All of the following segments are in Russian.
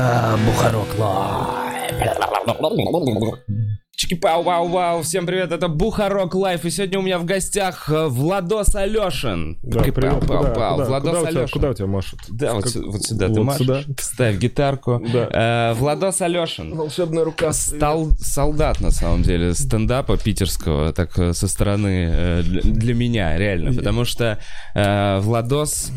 Это Бухарог Live. Чики-пау-вау-вау, всем привет, это Бухарог Live, и сегодня у меня в гостях э, Владос Алешин. Да, привет, куда, Пау-пау-пау, куда, Владос куда у тебя, Алешин. куда у тебя машут? Да, вот, Как- вот сюда ты вот машешь, сюда? ставь гитарку. Да. Э, Владос Алешин. Волшебная рука. Стал солдат, на самом деле, стендапа питерского, так э, со стороны э, для, для меня, реально. Потому что э, Владос...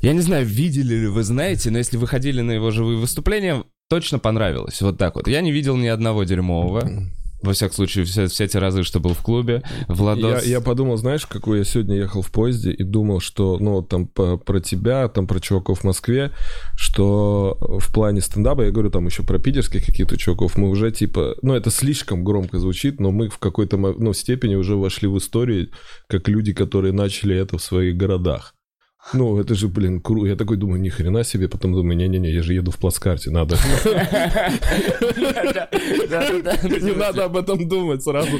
Я не знаю, видели ли вы, знаете, но если вы ходили на его живые выступления, точно понравилось. Вот так вот. Я не видел ни одного дерьмового. Во всяком случае, все, все те разы, что был в клубе. Я, Владос... я подумал, знаешь, какой я сегодня ехал в поезде и думал, что, ну, там по- про тебя, там про чуваков в Москве, что в плане стендапа, я говорю там еще про питерских каких-то чуваков, мы уже типа, ну, это слишком громко звучит, но мы в какой-то ну, степени уже вошли в историю, как люди, которые начали это в своих городах. Ну, это же, блин, круто. Я такой думаю, ни хрена себе. Потом думаю, не-не-не, я же еду в плацкарте, надо. Не надо об этом думать сразу.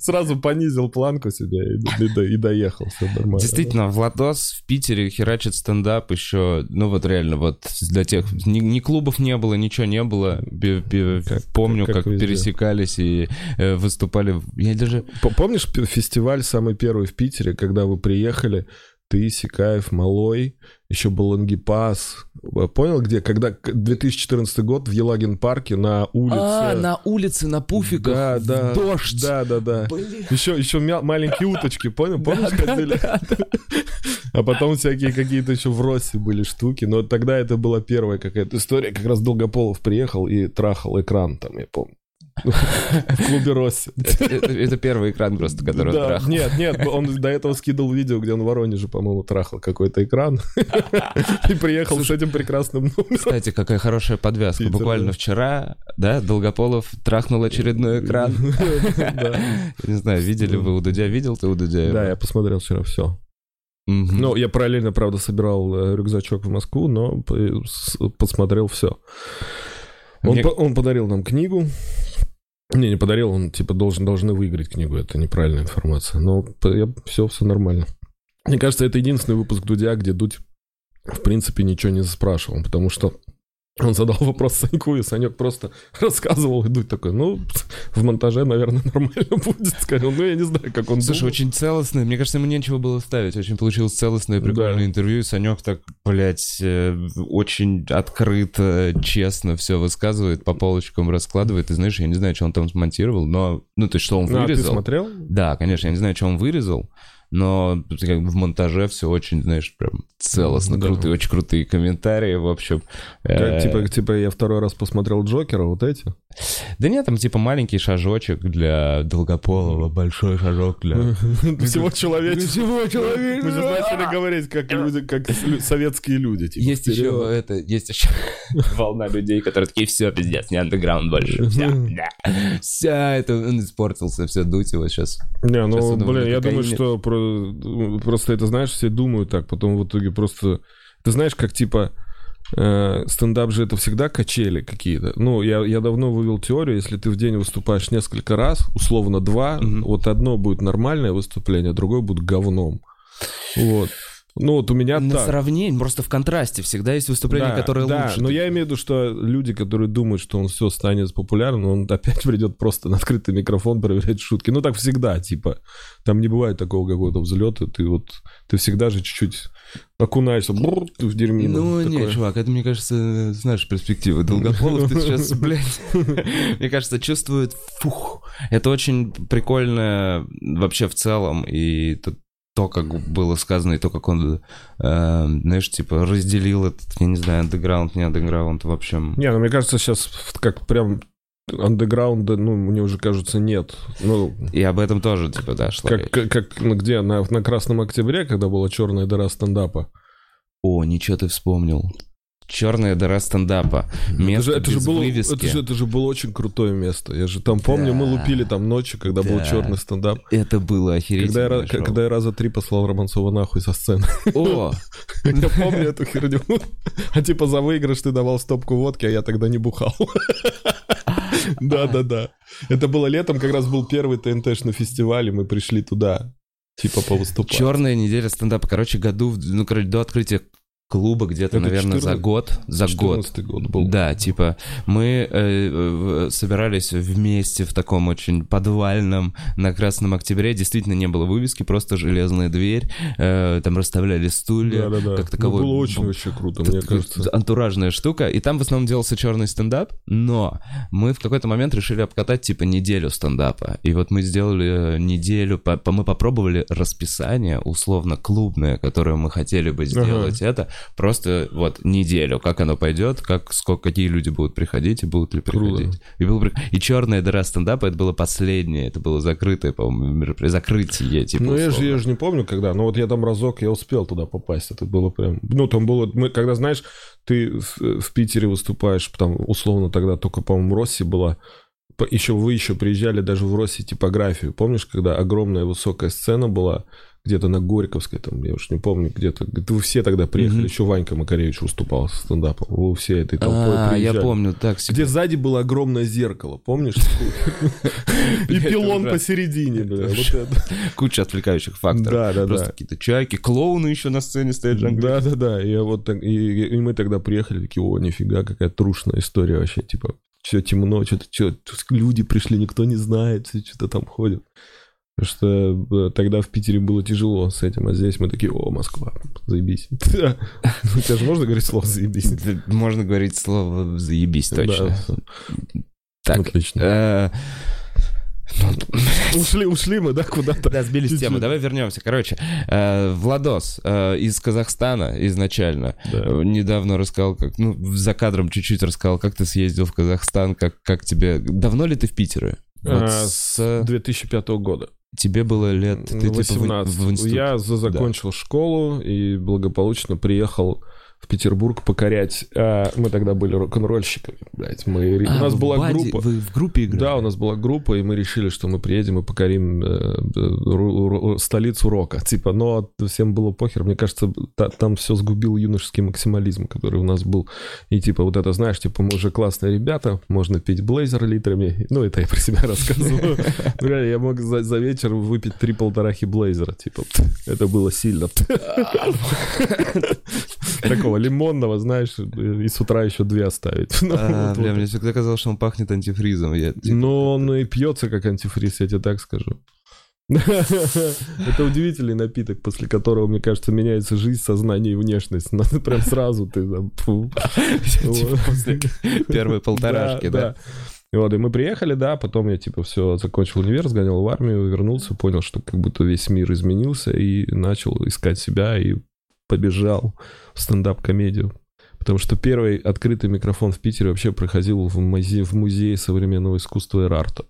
Сразу, понизил планку себе и, и до- и доехал, все нормально. Действительно, Владос в Питере херачит стендап еще, ну вот реально, вот для тех, ни, клубов не было, ничего не было. Помню, как пересекались и э, выступали. Я даже... Помнишь фестиваль самый первый в Питере, когда вы приехали, ты, Сикаев, Малой, еще был Лангипас. Понял, где? Когда к- 2014 год в Елагин парке на улице... А, на улице, на пуфиках, Да, да. дождь. Да, да, да. Блин. Еще, еще мя- маленькие уточки, понял? Помнишь, Да, ходили? А потом всякие какие-то еще в Россе были штуки. Но тогда это была первая какая-то история. Как раз Долгополов приехал и трахал экран там, я помню. В клубе Росси. Это, первый экран просто, который он трахал. нет, нет, он до этого скидывал видео, где он в Воронеже, по-моему, трахал какой-то экран. И приехал с этим прекрасным номером. Кстати, какая хорошая подвязка. Буквально вчера, да, Долгополов трахнул очередной экран. Не знаю, видели вы у Дудя? Видел ты у Дудя? Да, я посмотрел вчера все. Ну, я параллельно, правда, собирал э, рюкзачок в Москву, но с- посмотрел все. Он, Мне- по- он подарил нам книгу. Не, не подарил, он типа должен, должны выиграть книгу. Это неправильная информация. Но все, все нормально. Мне кажется, это единственный выпуск Дудя, где Дудь, в принципе, ничего не спрашивал, потому что он задал вопрос Саньку, и Санек просто рассказывал, и Дудь такой, ну, в монтаже, наверное, нормально будет. Сказал, ну, я не знаю, как он Слушай, думал. очень целостное. Мне кажется, ему нечего было ставить. Очень получилось целостное, прикольное Да. интервью. И Санек так, блядь, э, очень открыто, честно все высказывает, по полочкам раскладывает. И знаешь, я не знаю, что он там смонтировал, но... Ну, то есть, что он А, ты вырезал. смотрел? Да, конечно, я не знаю, что он вырезал, но как бы в монтаже все очень, знаешь, прям целостно, Да. крутые, очень крутые комментарии, в общем. Как, Э, типа, типа я второй раз посмотрел Джокера, вот эти. Да нет, там типа маленький шажочек для Долгополова, большой шажок для... Всего человечества. Всего человека. Мы же начали говорить, как люди, как советские люди. типа, Есть еще это, есть еще волна людей, которые такие, все, пиздец, не андеграунд больше, все, да. Вся это, он испортился, все, дуть его сейчас. Не, ну, блин, я думаю, кокаине. Что про- просто это, знаешь, все думают так, потом в итоге просто... Ты знаешь, как типа э, стендап же это всегда качели какие-то. Ну, я, я давно вывел теорию, если ты в день выступаешь несколько раз, условно два, Мгм. вот одно будет нормальное выступление, другое будет говном. Вот. Ну, вот у меня На так. сравнение, просто в контрасте, всегда есть выступления, Да, которые да, лучше. но я имею в виду, что люди, которые думают, что он все станет популярным, он опять придет просто на открытый микрофон проверять шутки. Ну, так всегда, типа. Там не бывает такого какого-то взлета. Ты вот, ты всегда же чуть-чуть окунаешься, бррр, ты в дерьме. Ну, такое. чувак, это, мне кажется, нашей перспективы. Долгополов ты сейчас, блядь, мне кажется, чувствует, фух. Это очень прикольно вообще в целом, и то, то, как было сказано, и то, как он, э, знаешь, типа, разделил этот, я не знаю, андеграунд, не андеграунд, в общем. Не, ну, мне кажется, сейчас как прям андеграунда, ну, мне уже кажется, нет. Ну, И об этом тоже, типа, да, шла как, как, как, ну, где, на, на Красном Октябре, когда была черная дыра стендапа. О, ничего ты вспомнил. Черная дыра стендапа. Место это, же, это, без же было, вывески. это, же, это же было очень крутое место. Я же там помню, мы Да. лупили там ночью, когда был Да. черный стендап. Это было Когда я, ра- шоу. когда я раза три послал Романцова нахуй со сцены. О, Я помню эту херню. А типа за выигрыш ты давал стопку водки, а я тогда не бухал. Да-да-да. Это было летом, как раз был первый ТНТшный фестиваль, и мы пришли туда, типа повыступать. Черная неделя стендапа. Короче, году, ну, короче, до открытия клуба где-то, Это наверное, 14 за год. За год. 14 год был. Да, типа мы э, э, собирались вместе в таком очень подвальном на Красном Октябре. Действительно не было вывески, просто железная дверь. э, там расставляли стулья. Да-да-да. Как Ну, таковой было очень вообще круто, мне т- кажется. Антуражная штука. И там в основном делался черный стендап, но мы в какой-то момент решили обкатать типа неделю стендапа. И вот мы сделали э, неделю, по- по- мы попробовали расписание условно клубное, которое мы хотели бы сделать это, просто вот неделю, как оно пойдет, как сколько, какие люди будут приходить и будут ли Круто. приходить. И, было при- и черная дыра стендапа это было последнее, это было закрытое, по-моему, мероприятие, закрытие, типа. Ну, я же, я же не помню, когда. Но вот я там разок, я успел туда попасть. Это было прям... Ну, там было... Мы, когда, знаешь, ты в, в Питере выступаешь, там, условно, тогда только, по-моему, Росси была. Еще вы еще приезжали даже в Росси типографию. Помнишь, когда огромная высокая сцена была где-то на Горьковской, там, я уж не помню, где-то... Вы все тогда приехали, Мгм. еще Ванька Макаревич выступал со стендапом. Вы все этой толпой А, я помню, так. Где сзади было огромное зеркало, помнишь? И пилон посередине, бля. Куча отвлекающих факторов. Да, да, Просто да. какие-то чайки, клоуны еще на сцене стоят. Да, да, да. И, вот и мы тогда приехали, такие, о, нифига, какая трушная история вообще, типа, все темно, что-то, что люди пришли, никто не знает, все что-то там ходят. Потому что э, тогда в Питере было тяжело с этим, а здесь мы такие, о, Москва, заебись. Да. У тебя же можно говорить слово заебись? Можно говорить слово «заебись» точно. Так, Отлично. э, Ушли, ушли мы, да, куда-то. да, сбились темы. Давай вернемся. Короче, э, Владос из Казахстана изначально Да. недавно рассказал, как, ну, за кадром чуть-чуть рассказал, как ты съездил в Казахстан, как, как тебе... Давно ли ты в Питере? Вот С 2005 года. Тебе было лет... Ты, типа, в- 18. в институт. Я за- закончил школу и благополучно приехал в Петербург покорять. А, мы тогда были рок-н-ролльщиками, блядь. Мы... А, у нас была баде- группа. Вы в группе играли? Да, у нас была группа, и мы решили, что мы приедем и покорим э, э, столицу рока. Типа, но всем было похер. Мне кажется, та- там все сгубил юношеский максимализм, который у нас был. И типа вот это, знаешь, типа мы уже классные ребята, можно пить блейзер литрами. Ну, это я про себя рассказываю. Ну, реально, я мог за, за вечер выпить три полторахи блейзера. Типа, это было сильно. Такого лимонного, знаешь, и с утра еще две оставить. Ну, А, бля, мне всегда казалось, что он пахнет антифризом. Типа, Но он и пьется как антифриз, я тебе так скажу. Это удивительный напиток, после которого, мне кажется, меняется жизнь, сознание и внешность. Надо прям сразу ты там, типа, после первой полторашки, да? И вот, и мы приехали, да, потом я, типа, все, закончил универ, сгонял в армию, вернулся, понял, что как будто весь мир изменился, и начал искать себя, и побежал в стендап-комедию. Потому что первый открытый микрофон в Питере вообще проходил в музее, в музее современного искусства и.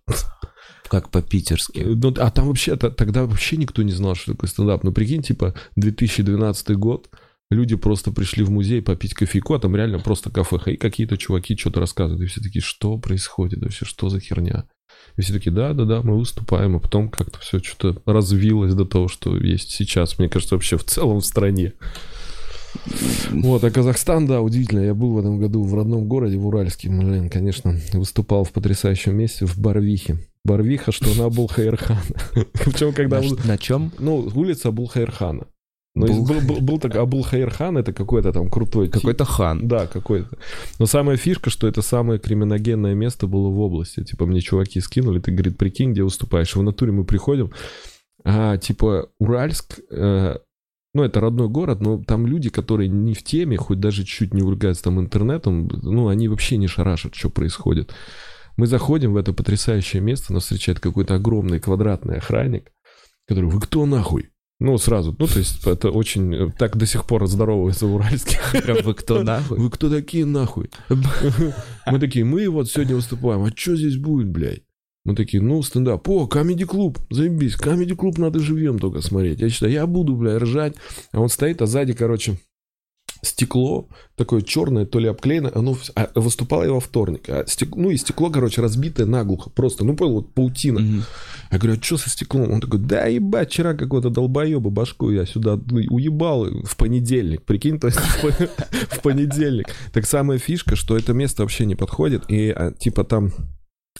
Как по-питерски. Ну, а там вообще, тогда вообще никто не знал, что такое стендап. Ну, прикинь, типа, 2012 год, люди просто пришли в музей попить кофейку, а там реально просто кафе, и какие-то чуваки что-то рассказывают. И все такие, что происходит вообще, что за херня? И все такие, да-да-да, мы выступаем, а потом как-то все что-то развилось до того, что есть сейчас, мне кажется, вообще в целом в стране. Вот, а Казахстан, да, удивительно. Я был в этом году в родном городе, в Уральске, блин, конечно, выступал в потрясающем месте, в Барвихе. Барвиха, что на Абулхаирхана. Причем, когда... На, чем? Ну, улица Абулхаирхана. Ну, был, был, был так, Абулхаирхан, это какой-то там крутой. Какой-то хан. Да, какой-то. Но самая фишка, что это самое криминогенное место было в области. Типа, мне чуваки скинули, ты, говорит, прикинь, где выступаешь. В натуре мы приходим, а, типа, Уральск, э, ну, это родной город, но там люди, которые не в теме, хоть даже чуть не увлекаются там интернетом, ну, они вообще не шарашат, что происходит. Мы заходим в это потрясающее место, нас встречает какой-то огромный квадратный охранник, который, вы кто нахуй? Ну, сразу, ну, то есть это очень, э, так до сих пор здороваются в Уральске. Прям вы кто нахуй? Вы кто такие нахуй? Мы такие, мы вот сегодня выступаем, а что здесь будет, блядь? Мы такие, ну, стендап. О, комеди клуб, заебись. Комеди клуб надо живьем только смотреть. Я считаю, я буду, бля, ржать. А он стоит, а сзади, короче, стекло такое черное, то ли обклеено, оно а выступало я во вторник. А стек- ну и стекло, короче, разбитое наглухо. Просто, ну понял, вот паутина. Мгм. Я говорю, а что со стеклом? Он такой, да ебать, вчера какого-то долбоеба башку я сюда ну, уебал в понедельник. Прикинь, то есть в понедельник. Так самая фишка, что это место вообще не подходит. И а, типа там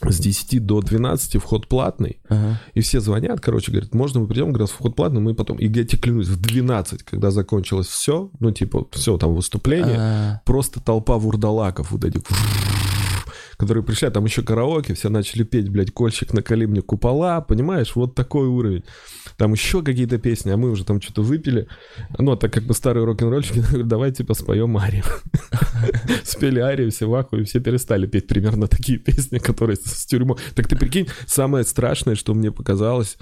с 10 до 12 вход платный, Ага. и все звонят, короче, говорят, можно мы придем, говорят, вход платный, мы потом, и я тебе клянусь, в 12, когда закончилось все, ну, типа, все, там, выступление, А, просто толпа вурдалаков вот этих, которые пришли, а там еще караоке, все начали петь, блядь, кольщик накали мне купола, понимаешь, вот такой уровень. Там еще какие-то песни, а мы уже там что-то выпили. Ну, а так как мы старые рок-н-ролльщики, говорю, давай типа споем арию. Спели арию, все в ахуе, все перестали петь примерно такие песни, которые с тюрьмой. Так ты прикинь, самое страшное, что мне показалось,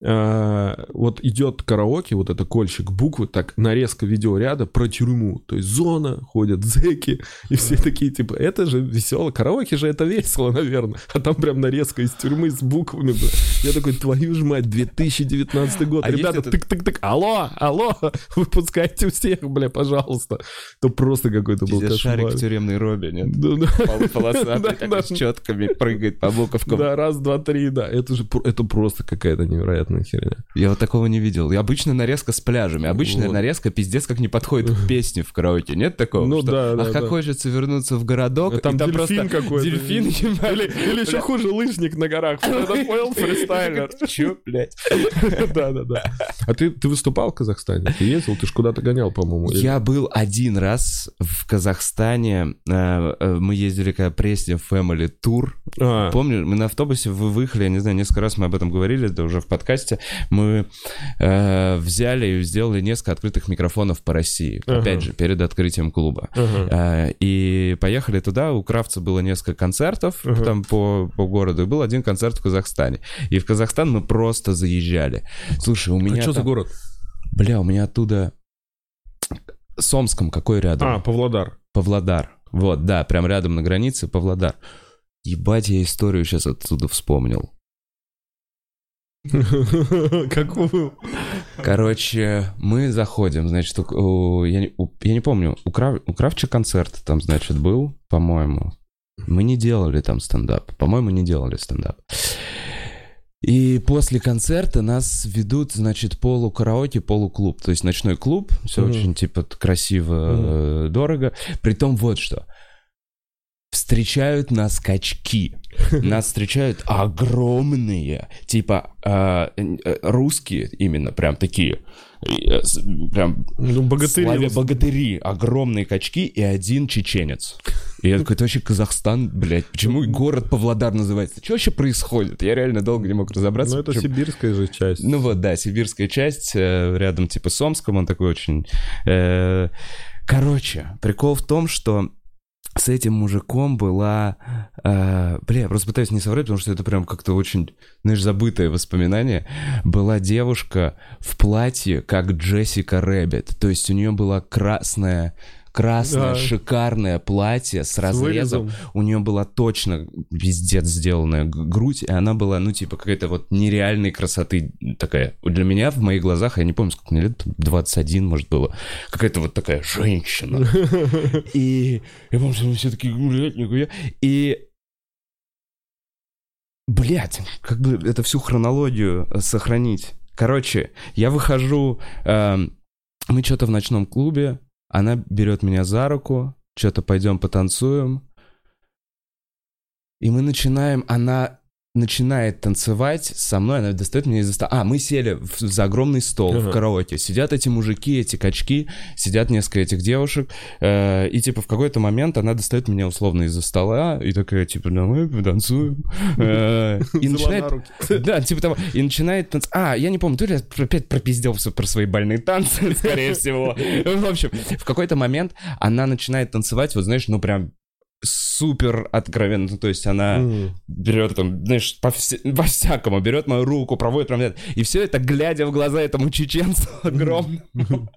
вот идет караоке, вот это кольщик буквы, так нарезка видеоряда про тюрьму. То есть зона, ходят зэки, и все такие, типа, это же весело. Караоке же это весело, наверное. А там прям нарезка из тюрьмы с буквами. бля. Я такой, твою ж мать, 2019 год. А Ребята, тык-тык-тык, алло, алло, выпускайте всех, бля, пожалуйста. Это просто какой-то был шарик кошмар. в тюремной робе, нет? Да, да. Пол- Полосатый, с четками, прыгает по буковкам. Да, раз, два, три, да. Это же это просто какая-то невероятная херня. Я вот такого не видел. И обычно нарезка с пляжами. Обычная Вот. нарезка пиздец как не подходит к песне в караоке. Нет такого? Ну Что, да, да, как да. хочется вернуться в городок. А там и там дельфин какой-то. Дельфин, Или, или еще хуже, лыжник на горах. Это понял, фристайлер. Чё, блядь? Да, да, да. А ты, ты выступал в Казахстане? Ты ездил? Ты ж куда-то гонял, по-моему. Я был один раз в Казахстане. э, э, Мы ездили когда Пресня Family Tour. А, Помню, мы на автобусе вы- выехали, я не знаю, несколько раз мы об этом говорили, это уже в подкасте. Мы э, взяли и сделали несколько открытых микрофонов по России. Ага. Опять же, перед открытием клуба. ага. Э, И поехали туда, у Кравца было несколько концертов Ага. там по, по городу, и был один концерт в Казахстане. И в Казахстан мы просто заезжали. Слушай, у меня А что за город? Бля, у меня оттуда... С Омском какой рядом? А, Павлодар. Павлодар. Вот, да, прям рядом на границе Павлодар. Ебать, я историю сейчас оттуда вспомнил. Какую? Короче, мы заходим, значит, у- я, не, у- я не помню, у, Крав, у Кравча концерт там, значит, был, по-моему. Мы не делали там стендап. По-моему, не делали стендап. И после концерта нас ведут, значит, полукараоке, полуклуб. То есть ночной клуб, все Мгм. очень, типа, красиво, э, дорого. Притом вот что. Встречают нас качки. Нас встречают огромные, типа, э, э, русские именно, прям такие. э, Прям Ну, богатыри. Славя- богатыри, огромные качки и один чеченец. И я такой, это вообще Казахстан, блядь, почему город Павлодар называется? Что вообще происходит? Я реально долго не мог разобраться. Ну, это почему- сибирская же часть. Ну вот, да, сибирская часть, э, рядом типа с Омском, он такой очень... э, Короче, прикол в том, что с этим мужиком была... э, бля, я просто пытаюсь не соврать, потому что это прям как-то очень, знаешь, забытое воспоминание. Была девушка в платье, как Джессика Рэббит. То есть у нее была красная красное, Да. шикарное платье с, С разрезом. вырезом. У нее была точно пиздец сделанная грудь, и она была, ну, типа, какая-то вот нереальной красоты такая. Для меня, в моих глазах, я не помню, сколько мне лет, 21, может, было. Какая-то вот такая женщина. И я помню, что мы все такие, блядь, нихуя. И Блять, как бы это всю хронологию э, сохранить. Короче, я выхожу, эм, мы что-то в ночном клубе, она берет меня за руку, что-то пойдем потанцуем. И мы начинаем, она начинает танцевать со мной, она достает меня из-за стола. А, мы сели в- за огромный стол в Ага. караоке. Сидят эти мужики, эти качки, сидят несколько этих девушек. э, и типа в какой-то момент она достает меня условно из-за стола и такая, типа, давай потанцуем. Э, И начинает да, типа того. И начинает танцевать. А, я не помню, то ли я опять пропиздился про свои больные танцы, скорее всего. В общем, в какой-то момент она начинает танцевать, вот знаешь, ну прям супер откровенно. Ну, то есть она М. берет там, знаешь, по, вс- по-всякому, берет мою руку, проводит прям. И все это, глядя в глаза этому чеченцу огромному.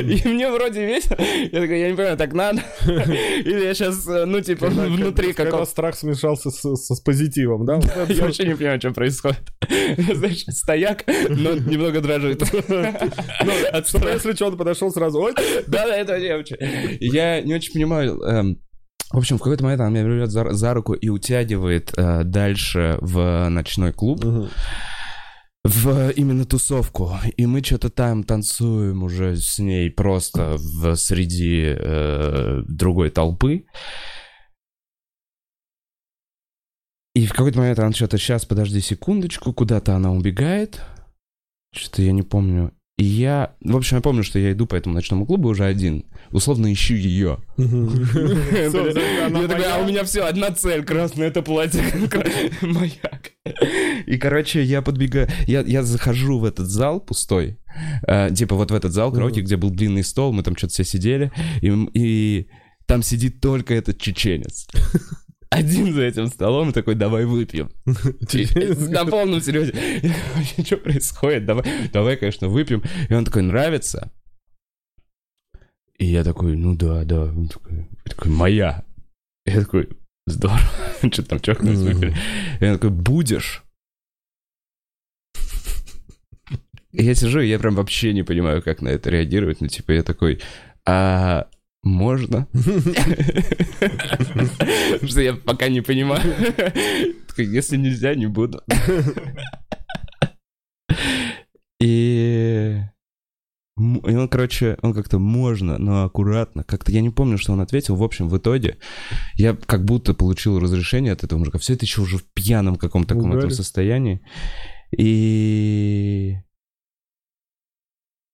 И мне вроде весело. Я такой, я не понимаю, так надо? Или я сейчас, ну, типа, внутри какого страх смешался с, позитивом, да? Я вообще не понимаю, что происходит. Знаешь, стояк, но немного дрожит. Ну, От Что страха. если что, он подошел сразу, ой, Да, да, это очень. Я не очень понимаю. В общем, в какой-то момент она меня берет за, за руку и утягивает э, дальше в ночной клуб, в именно тусовку. И мы что-то там танцуем уже с ней просто в, среди э, другой толпы. И в какой-то момент она что-то, сейчас, подожди секундочку, куда-то она убегает. Что-то я не помню. И я, в общем, я помню, что я иду по этому ночному клубу уже один. Условно ищу ее. Я такой, а у меня все, одна цель, красное это платье, маяк. И, короче, я подбегаю, я, захожу в этот зал пустой, э, типа вот в этот зал караоке, где был длинный стол, мы там что-то все сидели, и там сидит только этот чеченец один за этим столом и такой, давай выпьем. На полном серьезе. Что происходит? Давай, давай, конечно, выпьем. И он такой, нравится? И я такой, ну да, да. Он такой, такой моя. Я такой, здорово. Что там, чокнулись, выпили. И он такой, будешь? И я сижу, и я прям вообще не понимаю, как на это реагировать. Ну, типа, я такой, а можно? Что я пока не понимаю. Если нельзя, не буду. И... И он, короче, он как-то можно, но аккуратно. Как-то я не помню, что он ответил. В общем, в итоге я как будто получил разрешение от этого мужика. Все это еще уже в пьяном каком-то таком этом состоянии. И...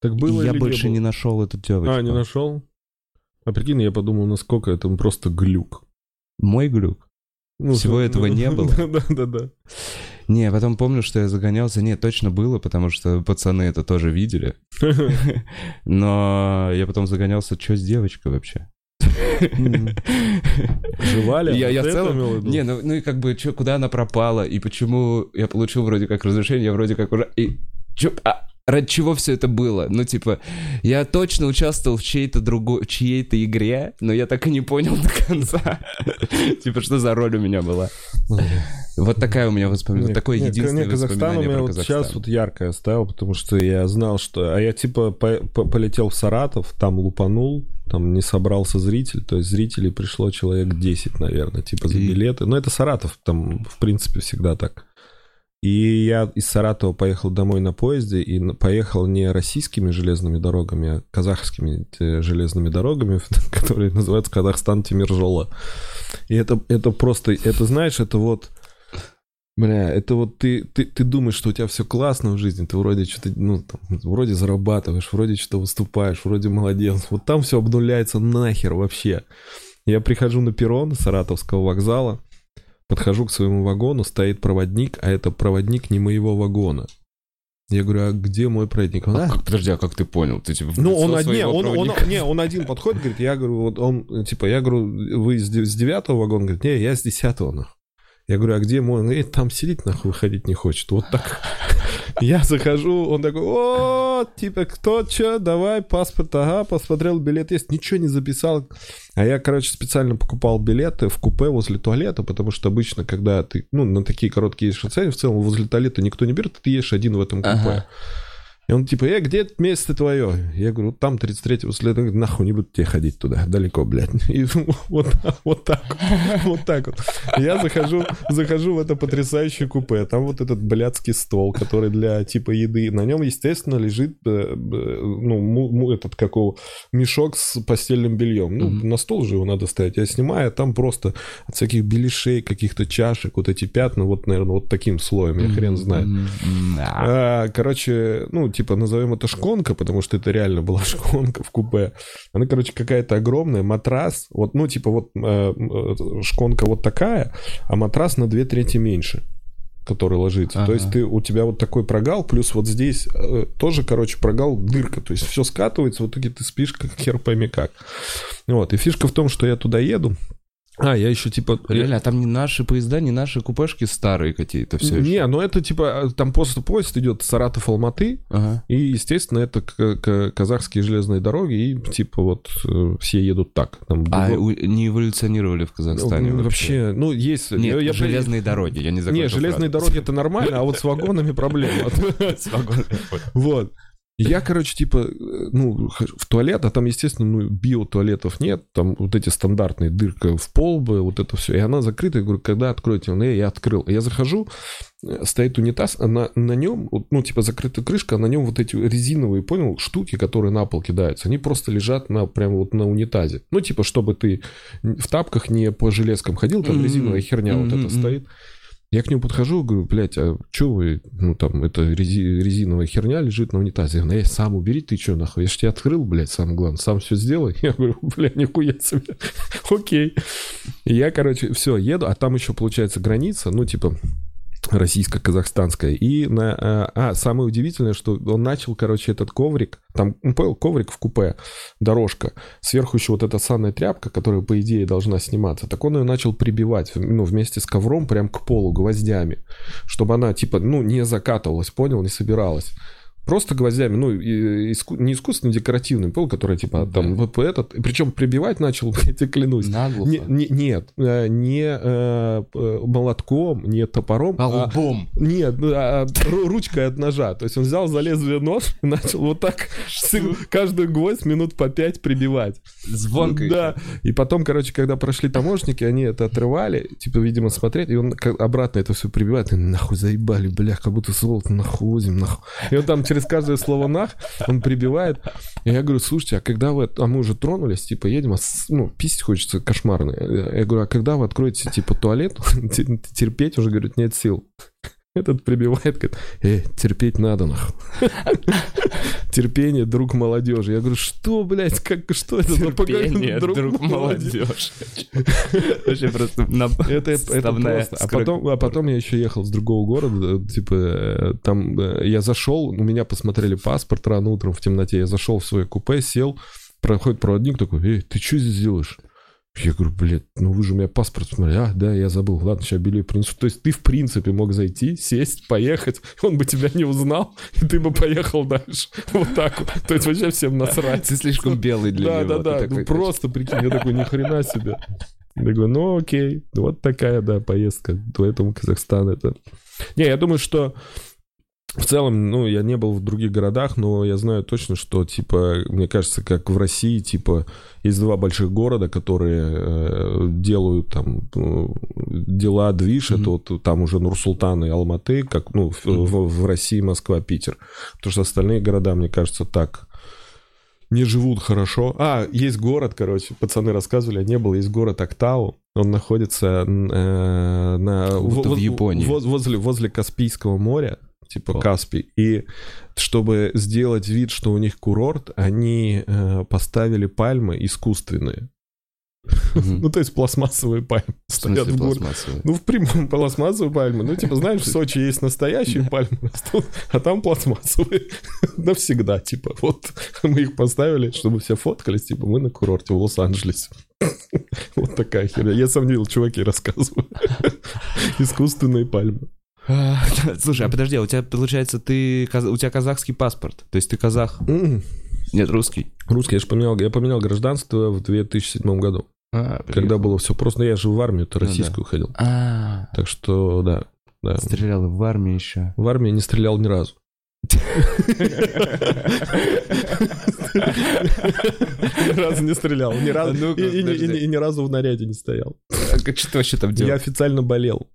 Так было и я больше не, не нашел эту девочку. А, не нашел? А прикинь, я подумал, насколько это просто глюк. Мой глюк? Ну, Всего да, этого да, не было? Да-да-да. Не, потом помню, что я загонялся. Нет, точно было, потому что пацаны это тоже видели. Но я потом загонялся, что с девочкой вообще? Жевали? Я, я в целом... Не, ну, ну и как бы, чё, куда она пропала, и почему я получил вроде как разрешение, я вроде как уже... И, чё, а, ради чего все это было. Ну, типа, я точно участвовал в чьей-то другой, чьей-то игре, но я так и не понял до конца. Типа, что за роль у меня была. Вот такая у меня воспоминание. Такое единственное воспоминание про Казахстан. сейчас вот яркое оставил, потому что я знал, что... А я, типа, полетел в Саратов, там лупанул, там не собрался зритель, то есть зрителей пришло человек 10, наверное, типа за билеты. Но это Саратов, там, в принципе, всегда так. И я из Саратова поехал домой на поезде и поехал не российскими железными дорогами, а казахскими э, железными дорогами, которые называются Казахстан Тимиржола. И это, это просто, это знаешь, это вот... Бля, это вот ты, ты, ты думаешь, что у тебя все классно в жизни, ты вроде что-то, ну, там, вроде зарабатываешь, вроде что-то выступаешь, вроде молодец. Вот там все обнуляется нахер вообще. Я прихожу на перрон Саратовского вокзала, Подхожу к своему вагону, стоит проводник, а это проводник не моего вагона. Я говорю, а где мой проводник? Он, а, как, подожди, а как ты понял? Ты типа ну он один, он, он, не, он один подходит, говорит, я говорю, вот он типа, я говорю, вы с девятого вагона, говорит, не, я с десятого, нахуй. Я говорю, а где мой? Он говорит, там сидит, нахуй, выходить не хочет. Вот так. Я захожу, он такой, о, типа, кто, что, давай, паспорт, ага, посмотрел, билет есть, ничего не записал. А я, короче, специально покупал билеты в купе возле туалета, потому что обычно, когда ты, ну, на такие короткие едешь в целом возле туалета никто не берет, ты едешь один в этом купе. Ага. И он типа, э, где место твое? Я говорю, там 33-й после этого, нахуй не буду тебе ходить туда, далеко, блядь. И вот, вот так, вот так вот. Я захожу, захожу в это потрясающее купе, там вот этот блядский стол, который для типа еды, на нем, естественно, лежит, э, ну, этот, какого, мешок с постельным бельем. Ну, mm-hmm. на стол же его надо ставить. Я снимаю, а там просто от всяких беляшей, каких-то чашек, вот эти пятна, вот, наверное, вот таким слоем, я хрен знает. А, короче, ну, типа, назовем это шконка, потому что это реально была шконка в купе. Она, короче, какая-то огромная, матрас, вот, ну, типа, вот э, э, шконка вот такая, а матрас на две трети меньше который ложится. Ага. То есть ты, у тебя вот такой прогал, плюс вот здесь э, тоже, короче, прогал, дырка. То есть все скатывается, в итоге ты спишь как хер пойми как. Вот. И фишка в том, что я туда еду, а, я еще типа... Реально, а там не наши поезда, не наши купешки старые какие-то все Не, ну это типа, там просто поезд идет Саратов-Алматы, ага. и, естественно, это казахские железные дороги, и типа вот э, все едут так. Там, а не эволюционировали в Казахстане ну, вообще? вообще? Ну, есть... Нет, я, железные я... дороги, я не Не, железные фразу. дороги это нормально, а вот с вагонами проблема. С Я, короче, типа, э, ну, в туалет, а там, естественно, ну, биотуалетов нет, там вот эти стандартные дырка в пол бы, вот это все, и она закрыта, я говорю, когда откроете? Он, я открыл. Я захожу, э, стоит унитаз, а на, на нем, ну, типа, закрытая крышка, а на нем вот эти резиновые, понял, штуки, которые на пол кидаются, они просто лежат на, прямо вот на унитазе. Ну, типа, чтобы ты в тапках не по железкам ходил, там резиновая херня вот эта стоит. Я к нему подхожу, говорю, блядь, а что вы, ну там, это рези, резиновая херня лежит на унитазе. Я говорю, сам убери, ты что, нахуй? Я ж тебе открыл, блядь, самое главное, сам все сделай. Я говорю, блядь, нихуя себе. Окей. Я, короче, все, еду, а там еще, получается, граница, ну, типа, российско-казахстанская. И на... А, а, самое удивительное, что он начал, короче, этот коврик, там, ну, понял, коврик в купе, дорожка, сверху еще вот эта санная тряпка, которая, по идее, должна сниматься, так он ее начал прибивать, ну, вместе с ковром прям к полу гвоздями, чтобы она, типа, ну, не закатывалась, понял, не собиралась. Просто гвоздями, ну, иску, не искусственным, декоративным пол, который, типа, там, вот этот, причем прибивать начал, я тебе клянусь. Наглухо? Не, не, нет, э, не э, молотком, не топором. А, а лбом? Нет, ну, а, ручкой от ножа. То есть он взял за лезвие нож и начал вот так каждый гвоздь минут по пять прибивать. Звонко. Да. И потом, короче, когда прошли таможники, они это отрывали, типа, видимо, смотреть, и он обратно это все прибивает. И нахуй заебали, бля, как будто сволок нахуй возим, нахуй. И он там через каждое слово «нах» он прибивает. И я говорю, слушайте, а когда вы... А мы уже тронулись, типа, едем, а ну, писать хочется кошмарно. Я говорю, а когда вы откроете, типа, туалет, терпеть уже, говорит, нет сил. Этот прибивает, говорит, э, терпеть надо, нахуй. Терпение, друг молодежи. Я говорю, что, блядь, как, что это за Терпение, друг, молодежи. Вообще просто это, это просто. А потом, а потом я еще ехал с другого города, типа, э, там э, я зашел, у меня посмотрели паспорт рано утром в темноте, я зашел в свое купе, сел, проходит проводник такой, эй, ты что здесь делаешь? Я говорю, блядь, ну вы же у меня паспорт смотри. А, да, я забыл. Ладно, сейчас билет принесу. То есть ты, в принципе, мог зайти, сесть, поехать, он бы тебя не узнал, и ты бы поехал дальше. Вот так вот. То есть вообще всем насрать. Ты слишком белый для да, него. Да, да, да. Ну просто, прикинь, я такой, ни хрена себе. Я говорю, ну окей, вот такая, да, поездка. Поэтому Казахстан это... Не, я думаю, что в целом, ну, я не был в других городах, но я знаю точно, что, типа, мне кажется, как в России, типа, есть два больших города, которые э, делают там э, дела, движ, mm-hmm. это вот там уже Нур-Султан и Алматы, как, ну, в, mm-hmm. в, в России Москва, Питер. Потому что остальные города, мне кажется, так не живут хорошо. А, есть город, короче, пацаны рассказывали, а не было, есть город Актау, он находится э, на... В, в Японии. Возле, возле Каспийского моря, типа О. Каспий. И чтобы сделать вид, что у них курорт, они э, поставили пальмы искусственные. Ну, то есть пластмассовые пальмы стоят в пластмассовые? Ну, в прямом пластмассовые пальмы. Ну, типа, знаешь, в Сочи есть настоящие пальмы растут, а там пластмассовые. Навсегда, типа. Вот мы их поставили, чтобы все фоткались, типа, мы на курорте в Лос-Анджелесе. Вот такая херня. Я сам видел, чуваки рассказывают. Искусственные пальмы. Слушай, а подожди, а у тебя, получается, ты, у тебя казахский паспорт? То есть ты казах? Нет, русский. Русский, я же поменял, я поменял гражданство в 2007 году. А, когда было все просто, ну, я же в армию-то ну, российскую да. ходил. А, так что, да, да. Стрелял в армии еще. В армии не стрелял ни разу. Ни разу не стрелял. Ни разу, и, ни разу в наряде не стоял. А что вообще там делал? Я официально болел.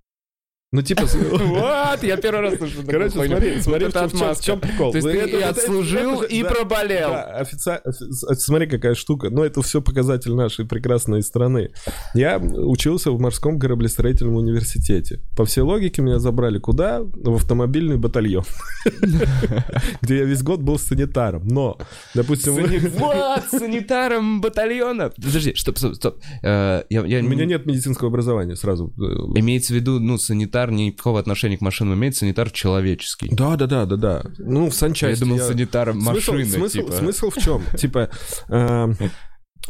Ну, типа... Вот, я первый раз слышу Короче, смотри, смотри, в чем прикол. То есть ты и отслужил, и проболел. Смотри, какая штука. Ну, это все показатель нашей прекрасной страны. Я учился в морском кораблестроительном университете. По всей логике меня забрали куда? В автомобильный батальон. Где я весь год был санитаром. Но, допустим... Вот, санитаром батальона. Подожди, стоп, стоп, стоп. Э, У меня нет медицинского образования сразу. Имеется в виду, ну, санитар санитар никакого отношения к машинам имеет, санитар человеческий. Да, да, да, да, да. Ну, в санчасти. Я думал, я... санитар машины, смысл, типа. Смысл в чем? Типа, э,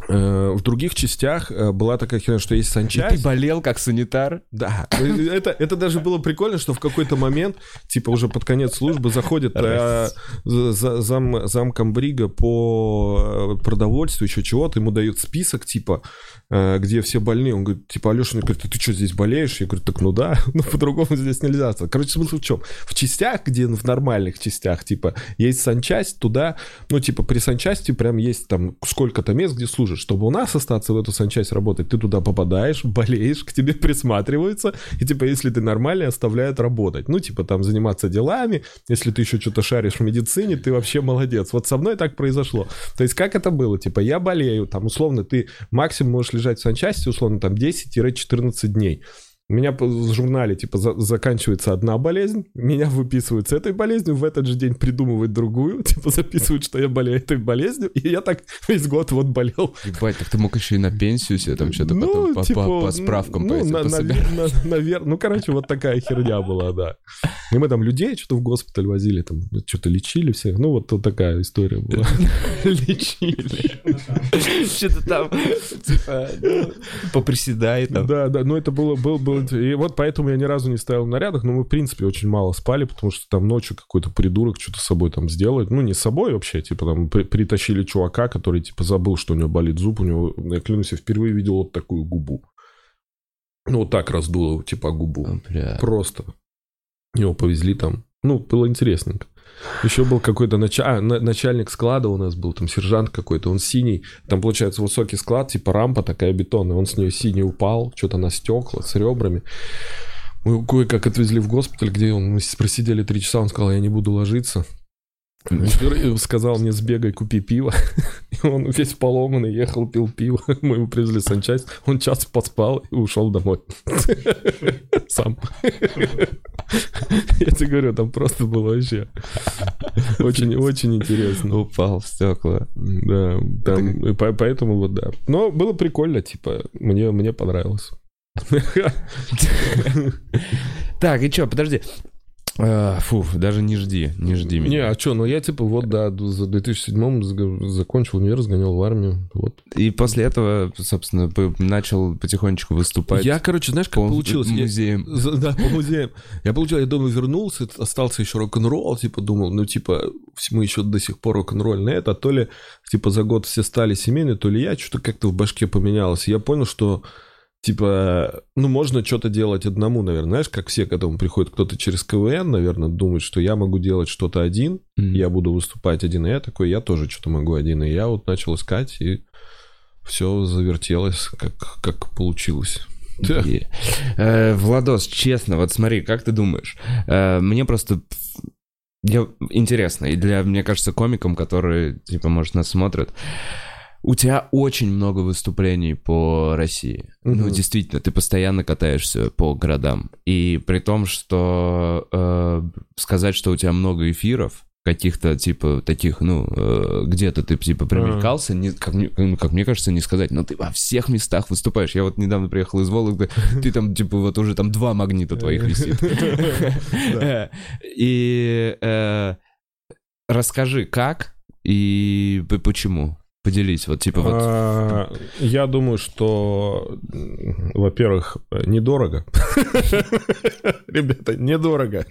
в других частях э, была такая херня, что есть санчасть. Ты болел как санитар? Да. Это, это даже было прикольно, что в какой-то момент, типа уже под конец службы, заходит э, зам, зам комбрига по продовольствию, еще чего-то, ему дают список, типа, Э, где все больные. Он говорит, типа, Алеша, говорит, ты что, здесь болеешь? Я говорю, так ну да, но по-другому здесь нельзя. Короче, смысл в чем? В частях, где в нормальных частях, типа, есть санчасть, туда, ну, типа, при санчасти прям есть там сколько-то мест, где служишь. Чтобы у нас остаться в эту санчасть работать, ты туда попадаешь, болеешь, к тебе присматриваются, и, типа, если ты нормальный, оставляют работать. Ну, типа, там, заниматься делами, если ты еще что-то шаришь в медицине, ты вообще молодец. Вот со мной так произошло. То есть, как это было? Типа, я болею, там, условно, ты максимум можешь лежать в санчасти, условно, там 10-14 дней. У меня в журнале, типа, за- заканчивается одна болезнь, меня выписывают с этой болезнью, в этот же день придумывают другую, типа, записывают, что я болею этой болезнью, и я так весь год вот болел. Ебать, так ты мог еще и на пенсию себе там что-то потом по, типа, по- по справкам ну, пойти на- пособирать. на- навер- ну, короче, вот такая херня была, да. И мы там людей что-то в госпиталь возили, там что-то лечили всех. Ну, вот, вот такая история была. Лечили. Что-то там, типа, ну, поприседай там. Да, да, ну это было, было... И вот поэтому я ни разу не стоял в нарядах, но мы, в принципе, очень мало спали, потому что там ночью какой-то придурок что-то с собой там сделает. Ну, не с собой вообще, типа там при- притащили чувака, который, типа, забыл, что у него болит зуб, у него, я клянусь, я впервые видел вот такую губу. Ну, вот так раздуло, типа, губу. Бля. Просто. Его повезли там. Ну, было интересненько. Еще был какой-то нача- а, на- начальник склада у нас был, там сержант какой-то, он синий. Там, получается, высокий склад, типа рампа такая бетонная. Он с нее синий упал, что-то на стекла с ребрами. Мы кое-как отвезли в госпиталь, где он, мы просидели три часа, он сказал, я не буду ложиться. Сказал мне, сбегай, купи пиво. И он весь поломанный ехал, пил пиво. Мы его привезли санчасть. Он час поспал и ушел домой. Сам. Я тебе говорю, там просто было вообще очень-очень интересно. Упал в стекла. Да, там, и по- поэтому вот да. Но было прикольно, типа, мне, мне понравилось. Так, и чё, подожди. А, Фу, даже не жди, не жди Не, меня. а что, ну я типа вот, да, за 2007 сг- закончил универ, сгонял в армию, вот. И после этого, собственно, начал потихонечку выступать Я, короче, знаешь, как по получилось? Я- музеям. За- Да, по музеям. Я получил, я дома вернулся, остался еще рок-н-ролл, типа думал, ну типа мы еще до сих пор рок-н-ролл на это, а то ли типа за год все стали семейные, то ли я что-то как-то в башке поменялось. Я понял, что типа, ну можно что-то делать одному, наверное, знаешь, как все к этому приходят, кто-то через КВН, наверное, думает, что я могу делать что-то один, Мгм. я буду выступать один, и я такой, я тоже что-то могу один, и я вот начал искать, и все завертелось, как, как получилось. Да. Э, Владос, честно, вот смотри, как ты думаешь? Э, мне просто я, интересно, и для, мне кажется, комикам, которые, типа, может, нас смотрят, у тебя очень много выступлений по России. Ну, Мгм. действительно, ты постоянно катаешься по городам. И при том, что э, сказать, что у тебя много эфиров, каких-то, типа, таких, ну, э, где-то ты, типа, примелькался, не, как, мне- ну, как мне кажется, не сказать, но ты во всех местах выступаешь. Я вот недавно приехал из Вологды, ты там, типа, вот уже там два магнита твоих висит. И э, расскажи, как и почему. Поделись, вот, типа, вот... А, Я думаю, что, во-первых, недорого. Ребята, недорого.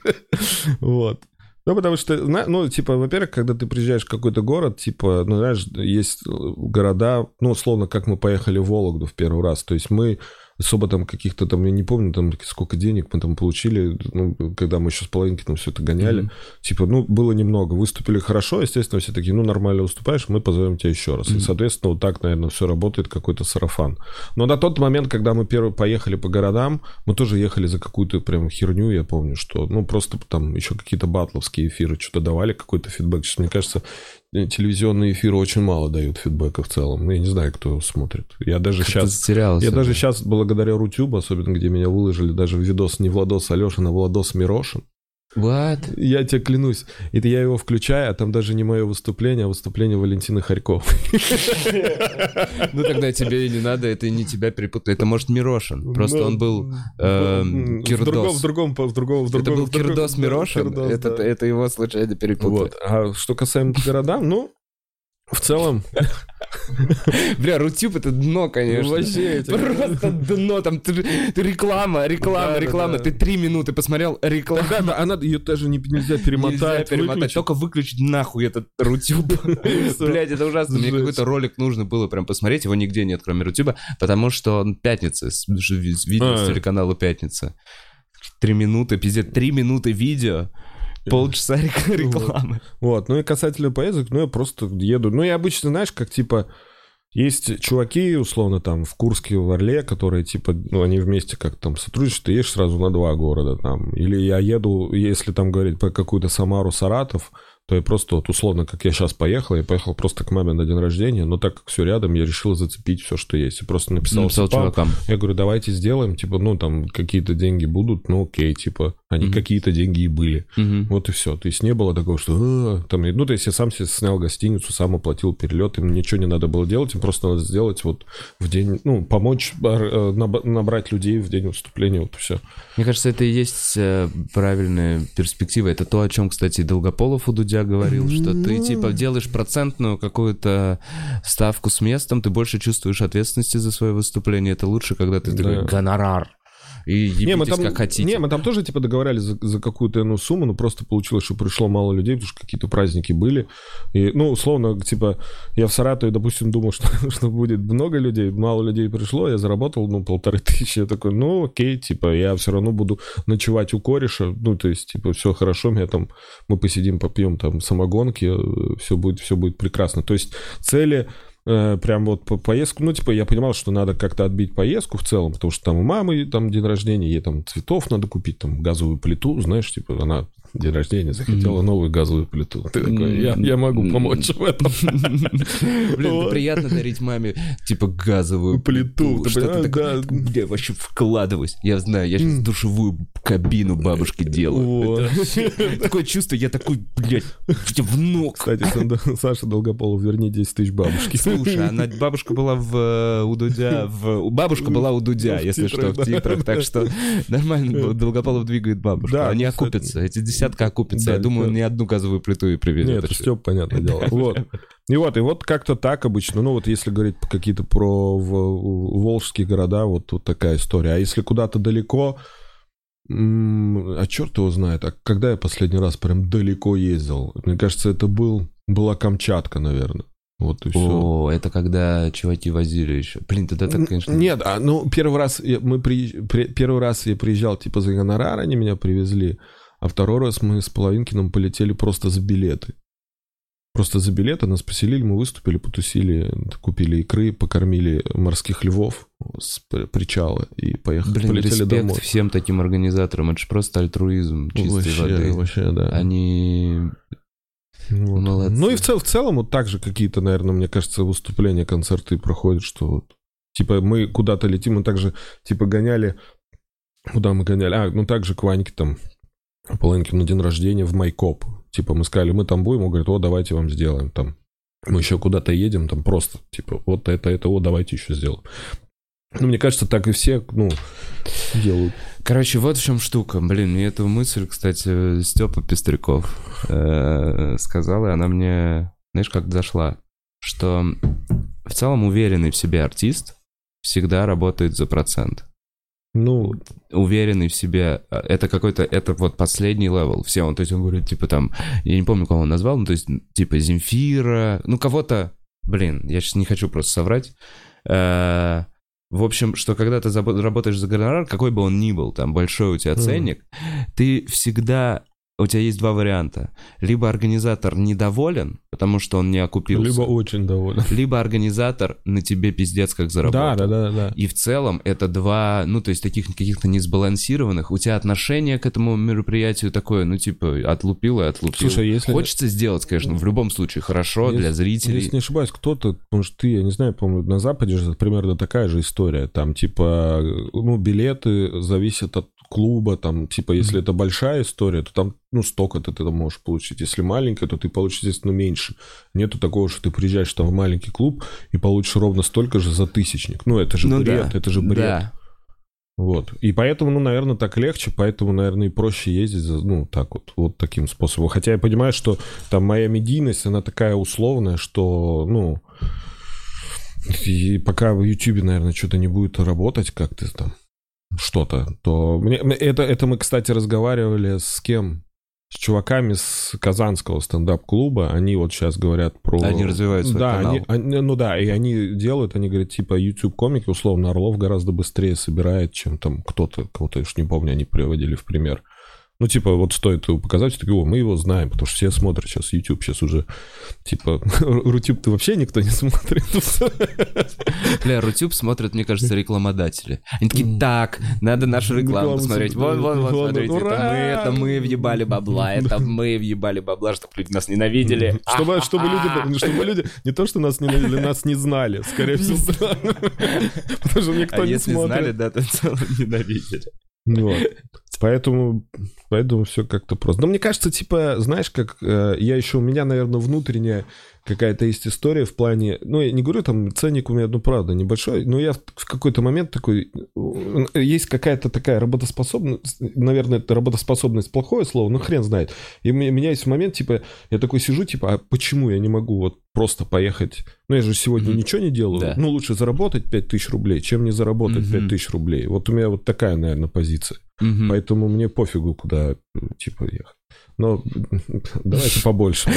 Вот. Ну, потому что, ну, типа, во-первых, когда ты приезжаешь в какой-то город, типа, ну, знаешь, есть города, ну, условно, как мы поехали в Вологду в первый раз. То есть мы особо там каких-то там, я не помню, там, сколько денег мы там получили, ну, когда мы еще с половинки там все это гоняли. Мгм. Типа, ну, было немного. Выступили хорошо, естественно, все такие, ну, нормально выступаешь, мы позовем тебя еще раз. И, Мгм. соответственно, вот так, наверное, все работает, какой-то сарафан. Но на тот момент, когда мы первые поехали по городам, мы тоже ехали за какую-то прям херню, я помню, что, ну, просто там еще какие-то батловские эфиры что-то давали, какой-то фидбэк. Сейчас, мне кажется, телевизионные эфиры очень мало дают фидбэка в целом. Ну, Я не знаю, кто смотрит. Я даже сейчас... затерялся. Я даже сейчас, благодаря Рутюбу, особенно где меня выложили, даже в видос не Владос Алешин, а Владос Мирошин, What? я тебе клянусь, это я его включаю, а там даже не мое выступление, а выступление Валентины Харьков. Ну тогда тебе и не надо, это не тебя перепутать. Это может Мирошин. Просто он был В другом, Кирдос. в другом, в другом, в Это другом. был в другом- Кирдос Мирошин. Это это его случайно перепутали. А что касаемо городам, ну, в целом... Бля, Рутюб это дно, конечно. Вообще, Просто дно, там реклама, реклама, реклама. Ты три минуты посмотрел, реклама. Она, ее даже не, нельзя перемотать, перемотать, только выключить нахуй этот Рутюб. Блять, это ужасно. Мне какой-то ролик нужно было прям посмотреть, его нигде нет, кроме Рутюба, потому что он пятница, видео с А. телеканала Пятница. Три минуты, пиздец, три минуты видео, полчаса рек- рекламы. Вот, ну и касательно поездок, ну я просто еду. Ну я обычно, знаешь, как типа... Есть чуваки, условно, там, в Курске, в Орле, которые, типа, ну, они вместе как там сотрудничают, ты едешь сразу на два города там. Или я еду, если там говорить про какую-то Самару, Саратов, то я просто вот условно, как я сейчас поехал, я поехал просто к маме на день рождения, но так как все рядом, я решил зацепить все, что есть. Я просто написал, Написал спам. чувакам. Я говорю, давайте сделаем, типа, ну, там, какие-то деньги будут, ну, окей, типа, они Мгм. какие-то деньги и были. Мгм. Вот и все. То есть не было такого, что «А», там, ну, то есть я сам себе снял гостиницу, сам оплатил перелет, им ничего не надо было делать, им просто надо сделать вот в день, ну, помочь э, наб- набрать людей в день выступления, вот и все. Мне кажется, это и есть э, правильная перспектива. Это то, о чем, кстати, Долгополов у Дудя говорил, что ты, Ну. типа, делаешь процентную какую-то ставку с местом, ты больше чувствуешь ответственности за свое выступление. Это лучше, когда ты Да. такой гонорар. И Не, мы ебитесь там, как хотите. не, мы там тоже, типа, договорялись за, за какую-то ну, сумму, но просто получилось, что пришло мало людей, потому что какие-то праздники были. И, ну, условно, типа, я в Саратове, допустим, думал, что, что будет много людей, мало людей пришло, я заработал, ну, полторы тысячи. Я такой, ну, окей, типа, я все равно буду ночевать у кореша, ну, то есть, типа, все хорошо, меня там, мы посидим, попьем там самогонки, все будет, все будет прекрасно. То есть, цели э, прям вот по поездку, ну, типа, я понимал, что надо как-то отбить поездку в целом, потому что там у мамы там день рождения, ей там цветов надо купить, там газовую плиту, знаешь, типа, она день рождения захотела новую газовую плиту. Ты такой, я, я могу помочь в этом. Блин, приятно дарить маме, типа, газовую Плиту, Что ты такой, я вообще вкладываюсь. Я знаю, я сейчас душевую кабину бабушки делаю. Такое чувство, я такой, блядь, в ног. Кстати, Саша Долгополов, верни 10 тысяч бабушки. Слушай, она бабушка была в э, у Дудя, в бабушка была у Дудя, если что, в титрах, так что нормально Долгополов двигает бабушку. Они окупятся, эти десятка окупятся. Я Да, думаю, да. ни одну газовую плиту и привезет. Нет, это Степ, понятное дело. Вот. И вот, и вот как-то так обычно. Ну, вот если говорить какие-то про волжские города, вот, вот такая история. А если куда-то далеко, а черт его знает, а когда я последний раз прям далеко ездил? Мне кажется, это был, была Камчатка, наверное. Вот и все. О, это когда чуваки возили еще. Блин, тогда так, конечно... Нет, а, ну, первый раз я, мы при, при- первый раз я приезжал, типа, за гонорар, они меня привезли, а второй раз мы с Половинкиным полетели просто за билеты. Просто за билеты нас поселили, мы выступили, потусили, купили икры, покормили морских львов с при- причала и поехали, Блин, полетели респект домой. всем таким организаторам. Это же просто альтруизм чистой вообще, воды. вообще, да. Они... Вот. молодцы. Ну и в, цел- в целом вот так же какие-то, наверное, мне кажется, выступления, концерты проходят, что вот, типа мы куда-то летим, мы также типа гоняли, куда мы гоняли? А, ну также к Ваньке там, Полынке на день рождения в Майкоп. Типа мы сказали, мы там будем, он говорит, о, давайте вам сделаем там. Мы еще куда-то едем, там просто, типа, вот это, это, о, давайте еще сделаем. Ну, мне кажется, так и все, ну, делают. Короче, вот в чем штука. Блин, мне эту мысль, кстати, Степа Пестряков э, сказал, и она мне, знаешь, как зашла. Что в целом уверенный в себе артист всегда работает за процент. Ну, Уверенный в себе, э, это какой-то, это вот последний level. Все, он, то есть он говорит, типа там, я не помню, кого он назвал, ну, то есть, типа Земфира, ну, кого-то, блин, я сейчас не хочу просто соврать. Э, в общем, что когда ты работаешь за гонорар, какой бы он ни был, там, большой у тебя ценник, ты всегда... У тебя есть два варианта. Либо организатор недоволен, потому что он не окупился, либо очень доволен. либо организатор на тебе пиздец как заработал. Да, да, да, да. И в целом это два, ну, то есть таких каких-то несбалансированных. У тебя отношение к этому мероприятию такое, ну, типа, отлупил и отлупил. Слушай, если- Хочется сделать, конечно, в любом случае хорошо Если- для зрителей. Если не ошибаюсь, кто-то, потому что ты, я не знаю, по-моему, на Западе же примерно такая же история. Там, типа, ну, билеты зависят от клуба, там, типа, если это большая история, то там, ну, столько-то ты там можешь получить. Если маленькая, то ты получишь, естественно, меньше. Нету такого, что ты приезжаешь там в маленький клуб и получишь ровно столько же за тысячник. Ну, это же Ну бред, да, это же бред. Да. Вот. И поэтому, ну, наверное, так легче, поэтому, наверное, и проще ездить, за, ну, так вот, вот таким способом. Хотя я понимаю, что там моя медийность, она такая условная, что, ну, и пока в Ютубе, наверное, что-то не будет работать как-то там, что-то, то... Мне, это, это мы, кстати, разговаривали с кем? С чуваками с Казанского стендап-клуба. Они вот сейчас говорят про... Они развивают свой да, канал. Они, они- ну да, и они делают, они говорят, типа, YouTube-комики, условно, Орлов гораздо быстрее собирает, чем там кто-то, кого-то, я уж не помню, они приводили в пример. Ну, типа, вот стоит его показать, все такие, о, мы его знаем, потому что все смотрят сейчас YouTube, сейчас уже, типа, Рутюб-то вообще никто не смотрит. Бля, Рутюб смотрят, мне кажется, рекламодатели. Они такие, так, надо нашу рекламу посмотреть. Вон, вон, вон, смотрите, это мы, это мы въебали бабла, это мы въебали бабла, чтобы люди нас ненавидели. Чтобы, чтобы люди, чтобы люди не то, что нас ненавидели, нас не знали, скорее всего. Потому что никто а не если смотрит. знали, да, то ненавидели. Вот. Поэтому, поэтому все как-то просто. Но мне кажется, типа, знаешь, как э, я еще, у меня, наверное, внутренняя какая-то есть история в плане, ну, я не говорю, там, ценник у меня, ну, правда, небольшой, но я в, в какой-то момент такой, э, есть какая-то такая работоспособность, наверное, это работоспособность плохое слово, но хрен знает. И у меня, есть момент, типа, я такой сижу, типа, а почему я не могу вот просто поехать? Ну, я же сегодня Мгм. ничего не делаю. Да. Ну, лучше заработать 5000 рублей, чем не заработать Мгм. 5000 рублей. Вот у меня вот такая, наверное, позиция. Мгм. Поэтому мне пофигу, куда, типа, ехать. Но давайте побольше.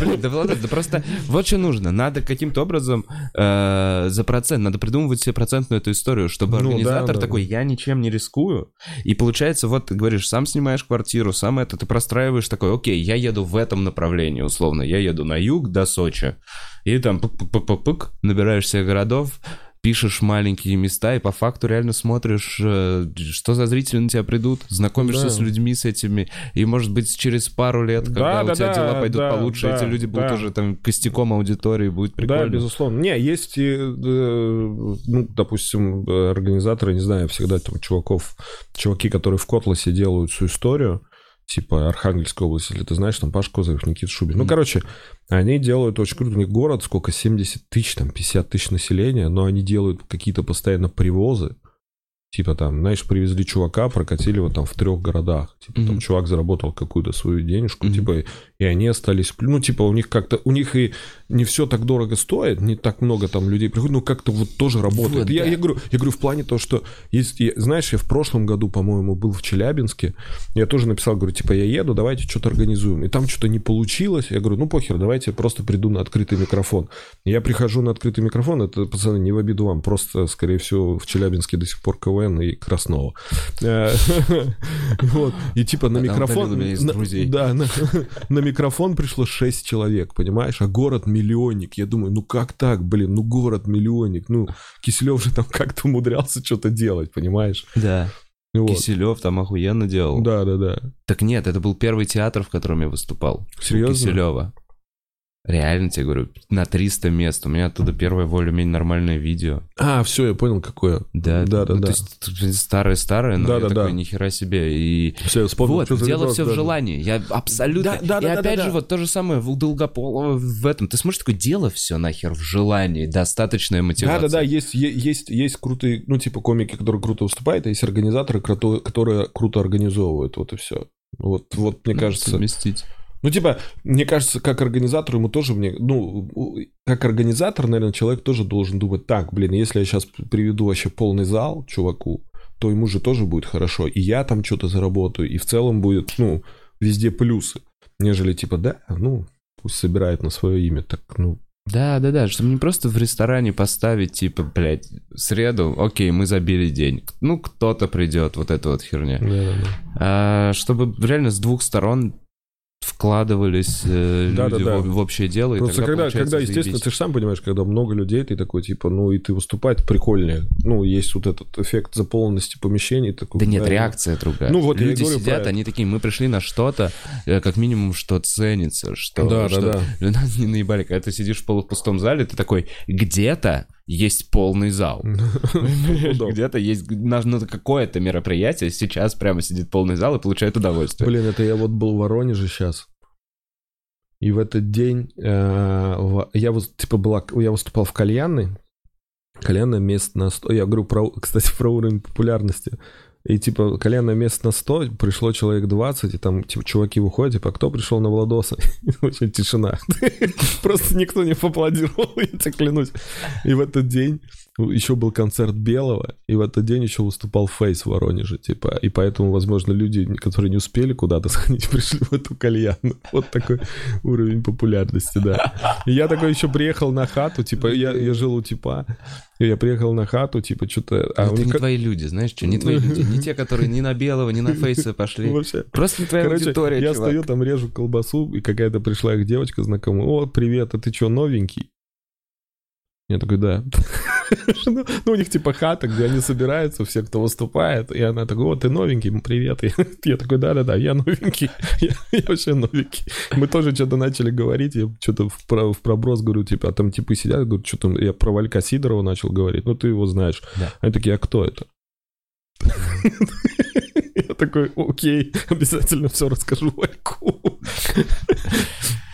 Блин, да, Владос, да просто вот что нужно. Надо каким-то образом э, за процент, надо придумывать себе процентную эту историю, чтобы Ну, организатор да, да. такой, я ничем не рискую. И получается, вот ты говоришь, сам снимаешь квартиру, сам это, ты простраиваешь такой, окей, я еду в этом направлении, условно. Я еду на юг до Сочи. И там пык-пык-пык-пык, набираешь себе городов, пишешь маленькие места и по факту реально смотришь, э, что за зрители на тебя придут, знакомишься Да. с людьми с этими, и может быть через пару лет, когда Да, у тебя да, дела да, пойдут да, получше, да, эти люди будут да. уже там костяком аудитории, будет Да, прикольно. безусловно. Не, есть, и, э, ну, допустим, организаторы, не знаю, всегда там чуваков, чуваки, которые в Котласе делают всю историю, типа Архангельской области, если ты знаешь, там Паш Козырев, Никита Шубин. Ну, короче, они делают очень круто. У них город, сколько, 70 тысяч, там, 50 тысяч населения, но они делают какие-то постоянно привозы. Типа там, знаешь, привезли чувака, прокатили его там в трех городах. Типа там Мгм. чувак заработал какую-то свою денежку, Мгм. типа, и они остались... Ну, типа, у них как-то... У них и не все так дорого стоит, не так много там людей приходит, но как-то вот тоже работает. Вот, я, да. я говорю, я говорю в плане того, что есть... я- знаешь, я в прошлом году, по-моему, был в Челябинске, я тоже написал, говорю, типа, я еду, давайте что-то организуем. И там что-то не получилось. Я говорю, ну, похер, давайте я просто приду на открытый микрофон. Я прихожу на открытый микрофон, это, пацаны, не в обиду вам, просто, скорее всего, в Челябинске до сих пор КВН и Краснова. Э, Вот. И типа на микрофон... Да, на микрофон пришло 6 человек, понимаешь? А город миллионник. Я думаю, ну как так, блин, ну город миллионник. Ну, Киселев же там как-то умудрялся что-то делать, понимаешь? Да. Вот. Киселев там охуенно делал. Да, да, да. Так нет, это был первый театр, в котором я выступал. Серьезно? Киселева. Реально тебе говорю, на 300 мест. У меня оттуда первое более-менее нормальное видео. А, все, я понял, какое. Да, Да, да, ну, да. То есть старое-старое, но Да, я да, такой, да. нихера себе. И Все, я вспомнил. вот, дело все да, в да. желании. Я абсолютно... Да, да, и да, да, опять да, же, да. вот то же самое у Долгополова в этом. Ты смотришь, такое дело все нахер в желании. Достаточная Да, мотивация. да, да, есть, е- есть, есть крутые, ну, типа комики, которые круто выступают, а есть организаторы, которые круто организовывают, вот и все. Вот, вот мне Ну, кажется, совместить. Ну, типа, мне кажется, как организатор ему тоже мне, ну, как организатор, наверное, человек тоже должен думать, так, блин, если я сейчас приведу вообще полный зал чуваку, то ему же тоже будет хорошо, и я там что-то заработаю, и в целом будет, ну, везде плюсы, нежели типа, да, ну, пусть собирает на свое имя, так, ну, Да, да, да, чтобы не просто в ресторане поставить, типа, блядь, в среду, окей, мы забили день. Ну, кто-то придет, вот эта вот херня. да-да-да. А, чтобы реально с двух сторон вкладывались э, Да, люди да, да. В, в общее дело. и Просто тогда когда, когда, естественно, ты же сам понимаешь, когда много людей, ты такой, типа, ну, и ты выступать прикольнее. Ну, есть вот этот эффект заполненности помещений. Такой, Да нет, реакция другая. Ну, вот и Люди сидят, они такие, мы пришли на что-то, э, как минимум, что ценится, что... Да, да, что... да. Нас не наебали, когда ты сидишь в полупустом зале, ты такой, где-то есть полный зал. Да. Где-то есть на какое-то мероприятие, сейчас прямо сидит полный зал и получает удовольствие. Блин, это я вот был в Воронеже сейчас. И в этот день э, я вот типа была, я выступал в кальянной. Кальянное место на 100. Я говорю, про, кстати, про уровень популярности. И типа кальянное место на 100, пришло человек 20, и там типа чуваки выходят, типа, кто пришел на Владоса? Вообще тишина. Просто никто не поаплодировал, я тебе клянусь. И в этот день еще был концерт Белого, и в этот день еще выступал Фейс в Воронеже, типа, и поэтому, возможно, люди, которые не успели куда-то сходить, пришли в эту кальянную. Вот такой уровень популярности, да. И я такой еще приехал на хату, типа, я, я жил у типа, и я приехал на хату, типа, что-то... А это не как- твои люди, знаешь что, не твои люди. Не не те, которые ни на белого, ни на фейса пошли. Вообще. Просто не твоя Короче, аудитория, я чувак. стою там, режу колбасу, и какая-то пришла их девочка знакомая. О, привет, а ты что, новенький? Я такой, да. Ну, ну, у них типа хата, где они собираются, все, кто выступает. И она такой, о, ты новенький, привет. Я такой, да-да-да, я новенький. Я, я вообще новенький. Мы тоже что-то начали говорить, я что-то в, про- в проброс говорю, типа, а там типы сидят, говорю, что там, я про Валька Сидорова начал говорить, ну, ты его знаешь. Да. Они такие, а кто это? Я такой, окей, обязательно все расскажу Вальку.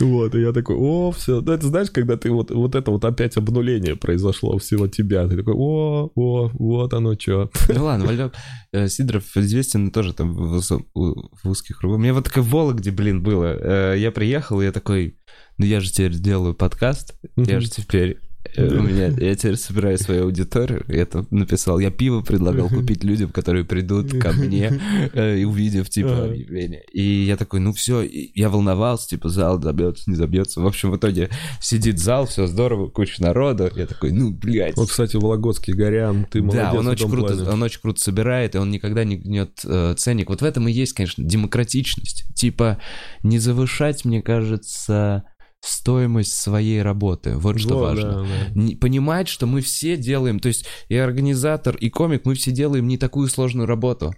Вот, и я такой, о, все. Ну, это знаешь, когда ты вот, вот это вот опять обнуление произошло всего тебя. Ты такой, о, о, вот оно что. Ну ладно, Валек э, Сидоров известен тоже там в, в узких кругах. У меня вот такая в Вологде, блин, было. Э, Я приехал, и я такой, ну я же теперь делаю подкаст, я же теперь... э, У меня, я теперь собираю свою аудиторию. Я там написал, я пиво предлагал купить людям, которые придут ко мне, э, и увидев, типа, объявление. И я такой, ну все, я волновался, типа, зал забьется, не забьется. В общем, в итоге сидит зал, все здорово, куча народа. Я такой, ну, блядь. Вот, кстати, Вологодский, Горян, ты молодец Да, он очень круто, плане. он очень круто собирает, и он никогда не гнет э, ценник. Вот в этом и есть, конечно, демократичность. Типа не завышать, мне кажется, стоимость своей работы. Вот что Вот, важно. да, да. Понимать, что мы все делаем, то есть и организатор, и комик, мы все делаем не такую сложную работу.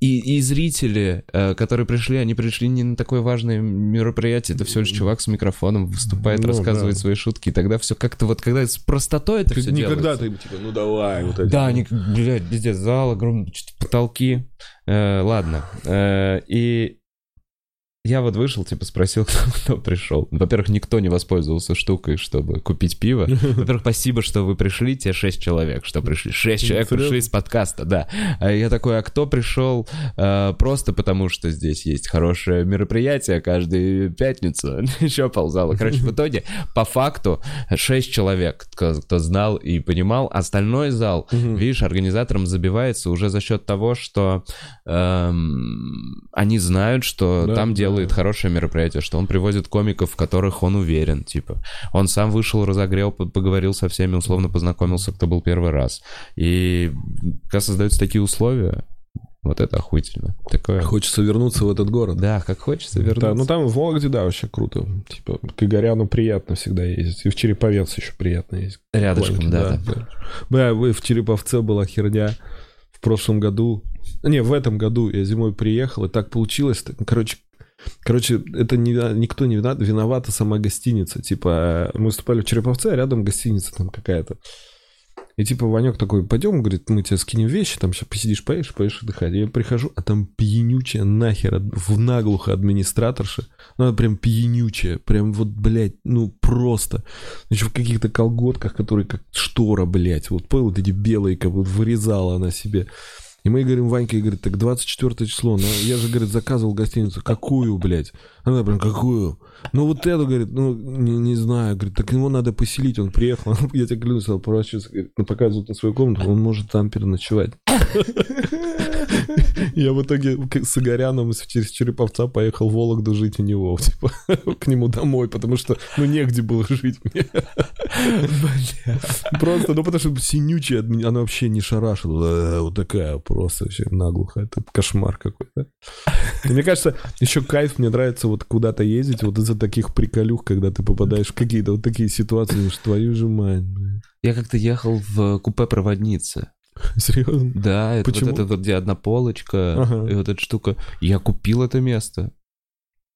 И, и зрители, э, которые пришли, они пришли не на такое важное мероприятие, это всего лишь чувак с микрофоном выступает, Ну, рассказывает да. свои шутки, и тогда все как-то вот, когда с простотой это все никогда делается. ты, типа, ну давай, вот. Да, они, блядь, везде зал, огромные что-то потолки. Э, ладно. Э, и я вот вышел, типа, спросил, кто, кто пришел. Во-первых, никто не воспользовался штукой, чтобы купить пиво. Во-первых, спасибо, что вы пришли, те шесть человек, что пришли. Шесть человек пришли из подкаста, да. А я такой, а кто пришел э, просто потому, что здесь есть хорошее мероприятие каждую пятницу? Еще ползала. Короче, в итоге, по факту, шесть человек, кто, кто знал и понимал. Остальной зал, видишь, организаторам забивается уже за счет того, что эм, они знают, что Да, там да. Делает хорошее мероприятие, что он привозит комиков, в которых он уверен, типа. Он сам вышел, разогрел, по- поговорил со всеми, условно познакомился, кто был первый раз. И когда создаются такие условия, вот это охуительно. Такое... Хочется вернуться в этот город. Да, как хочется вернуться. Да, ну там в Вологде, да, вообще круто. Типа, к Игоряну приятно всегда ездить. И в Череповец еще приятно ездить. Рядышком, Планки, да. да. Бля, вы в Череповце была херня в прошлом году. Не, в этом году я зимой приехал, и так получилось. Короче, короче, это не, никто не виноват, виновата сама гостиница. Типа, мы выступали в Череповце, а рядом гостиница там какая-то. И типа Ванек такой, пойдем, говорит, мы тебе скинем вещи, там сейчас посидишь, поешь, поешь отдыхать. Я прихожу, а там пьянючая нахер, в наглухо администраторша. Ну, она прям пьянючая, прям вот, блядь, ну просто. Еще в каких-то колготках, которые как штора, блядь. Вот понял, вот эти белые, как вот вырезала она себе. И мы говорим, Ванька, говорит, так 24 число, ну, я же, говорит, заказывал гостиницу. Какую, блядь? Она прям, какую? Ну, вот эту, говорит, ну, не, не знаю, говорит, так его надо поселить, он приехал. Я тебе клянусь, поворачивается, говорит, ну, показывают на свою комнату, он может там переночевать. Я в итоге с Игоряном через Череповца поехал в Вологду жить у него, типа, к нему домой, потому что, ну, негде было жить мне. Просто, ну, потому что синючая, она вообще не шарашила, э, вот такая просто вообще наглухо, это кошмар какой-то. Мне кажется, еще кайф, мне нравится вот куда-то ездить вот из-за таких приколюх, когда ты попадаешь в какие-то вот такие ситуации, что твою же мать. Я как-то ехал в купе проводницы. Серьезно? Да, это Почему? вот это вот, где одна полочка, Ага. и вот эта штука. Я купил это место.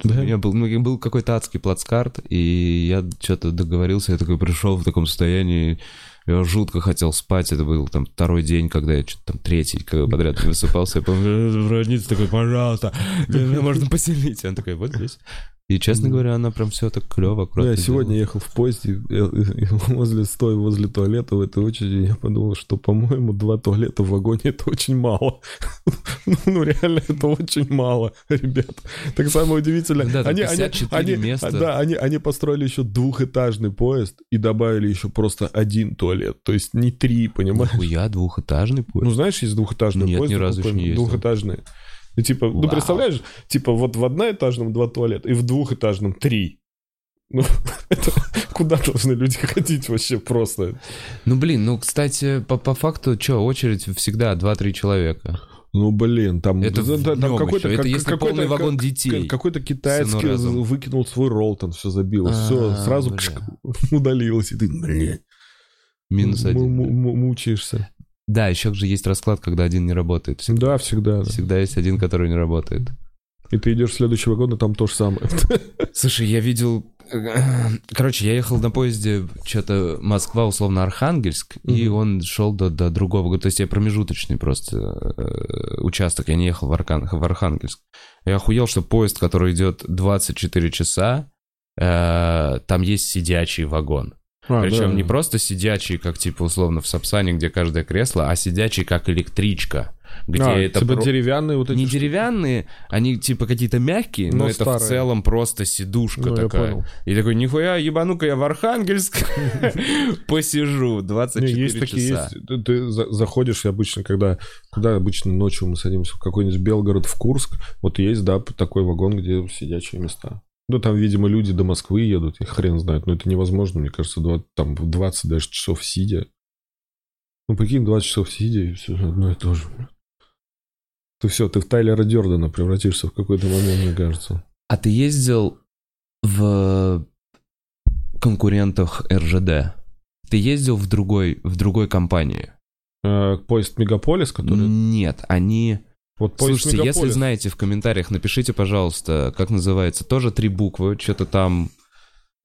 Да? У меня был, ну, был какой-то адский плацкарт, и я что-то договорился, я такой пришел в таком состоянии, я жутко хотел спать, это был там второй день, когда я что-то там третий когда подряд не высыпался, я помню, проводница такой, пожалуйста, меня можно поселить. Он такой, вот здесь. И, честно говоря, она прям все так клево, Ну, я сегодня делала. ехал в поезде, возле, стоя возле туалета в этой очереди, я подумал, что, по-моему, два туалета в вагоне — это очень мало. Ну, реально, это очень мало, ребят. Так самое удивительное. Да, они, они, 54 они- места. Да, они, они построили еще двухэтажный поезд и добавили еще просто один туалет. То есть не три, понимаешь? Нихуя, двухэтажный Ну, поезд. знаешь, есть двухэтажный Нет, поезд. ни разу еще не ездил. Двухэтажный. И типа, ну, Вау. представляешь, типа вот в одноэтажном два туалета и в двухэтажном три. Ну, это куда должны люди ходить вообще просто? Ну, блин, ну, кстати, по, по факту, что, очередь всегда 2-3 человека. Ну, блин, там, Это да, днём какой-то... Это как- если какой-то- полный вагон как- детей. Какой-то китайский выкинул свой ролл, там все забило. А, все, сразу удалилось. И ты, блин, Минус один. м- м- мучаешься. Да, еще же есть расклад, когда один не работает. Да, всегда. да. Всегда есть один, который не работает. И ты идешь в следующий вагон, и там то же самое. Слушай, я видел... Короче, я ехал на поезде, что-то Москва, условно, Архангельск, и Мгм. он шел до, до другого. То есть я промежуточный просто э, участок, я не ехал в, Аркан- в Архангельск. Я охуел, что поезд, который идет 24 часа, э, там есть сидячий вагон. Причем А, да. не просто сидячий, как типа условно в Сапсане, где каждое кресло, а сидячий, как электричка. Где А, это типа про- деревянные вот эти не штуки. деревянные, они типа какие-то мягкие, но, Но это старые. в целом просто сидушка Ну, такая. И такой, нихуя, ебану-ка я в Архангельск посижу 24 Не, есть такие, часа. есть. Ты, ты за- заходишь, обычно, когда... Куда обычно ночью мы садимся? В какой-нибудь Белгород, в Курск. Вот есть, да, такой вагон, где сидячие места. Ну, там, видимо, люди до Москвы едут, и хрен знает. Но это невозможно, мне кажется, два- там в 20 даже часов сидя. Ну, прикинь, 20 часов сидя, и все одно и то же. Ты все, ты в Тайлера Дердена превратишься в какой-то момент, мне кажется. А ты ездил в конкурентах РЖД? Ты ездил в другой, в другой компании? А, поезд Мегаполис, который... Нет, они... Вот Слушайте, если знаете, в комментариях напишите, пожалуйста, как называется. Тоже три буквы, что-то там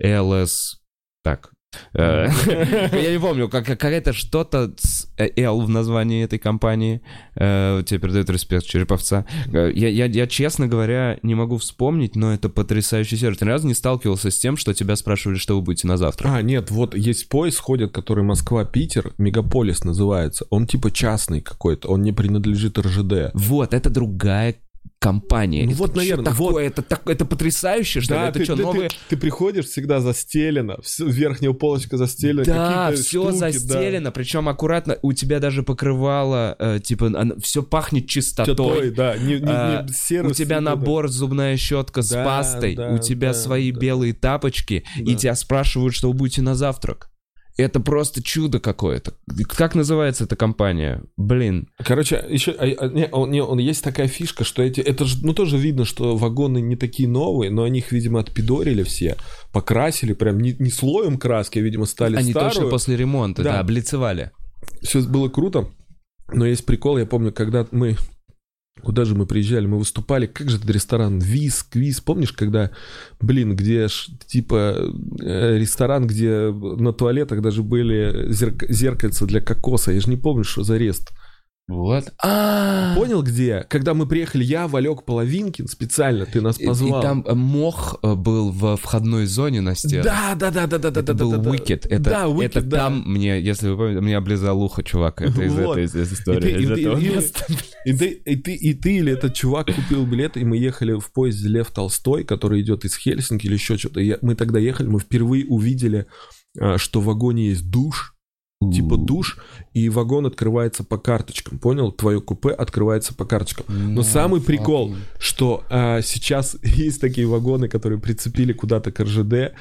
ЛС... Так. Э, Я не помню, как- какая-то что-то с э, Л в названии этой компании. Э, Тебе передает респект Череповца. Я, честно говоря, не могу вспомнить, но это потрясающий сервис. Ты ни разу не сталкивался с тем, что тебя спрашивали, что вы будете на завтра? А, нет, вот есть поезд ходит, который Москва-Питер, Мегаполис называется. Он типа частный какой-то, он не принадлежит РЖД. Вот, это другая компания. Ну Это вот, наверное, такое? вот. Это, так- это потрясающе, что ли? Это ты, что, ты- новые... ты- ты приходишь, всегда застелено, всё- верхняя полочка застелена, Да, все штуки, да. застелено, причем аккуратно, у тебя даже покрывало, э, типа, все пахнет чистотой. Чистотой, да, не, не- не А, серый у тебя набор зубная щетка с Да, пастой, да, у тебя да, свои да. белые тапочки, и Да. тебя спрашивают, что вы будете на завтрак. Это просто чудо какое-то. Как называется эта компания? Блин. Короче, еще а, а, не, он, не, он есть такая фишка, что эти, это же, ну тоже видно, что вагоны не такие новые, но они их, видимо, отпидорили все, покрасили прям не, не слоем краски, а, видимо, стали Они старую. точно после ремонта, да, Да. облицевали. все было круто, но есть прикол, я помню, когда мы Куда же мы приезжали? Мы выступали. Как же этот ресторан? Виз, квиз. Помнишь, когда, блин, где ж, типа э, ресторан, где на туалетах даже были зерк- зеркальца для кокоса. Я же не помню, что за рест. Вот. А, Понял, где? Когда мы приехали, я, Валек Половинкин, специально ты нас И, и позвал. там э, мох э, был в входной зоне на стенах. Да, да, да, да, да, да, Это да, был да, да. Wicked. Это, Да, Wicked, это да. там мне, если вы помните, мне облизал ухо, чувак. Это из Вот. этой из- из истории. И ты- из и этого и- места. И ты, и, ты, и ты или этот чувак купил билет, и мы ехали в поезде Лев Толстой, который идет из Хельсинки или еще что-то. И мы тогда ехали, мы впервые увидели, а, что в вагоне есть душ, типа душ, и вагон открывается по карточкам. Понял? Твое купе открывается по карточкам. Но самый прикол, что а, сейчас есть такие вагоны, которые прицепили куда-то к РЖД.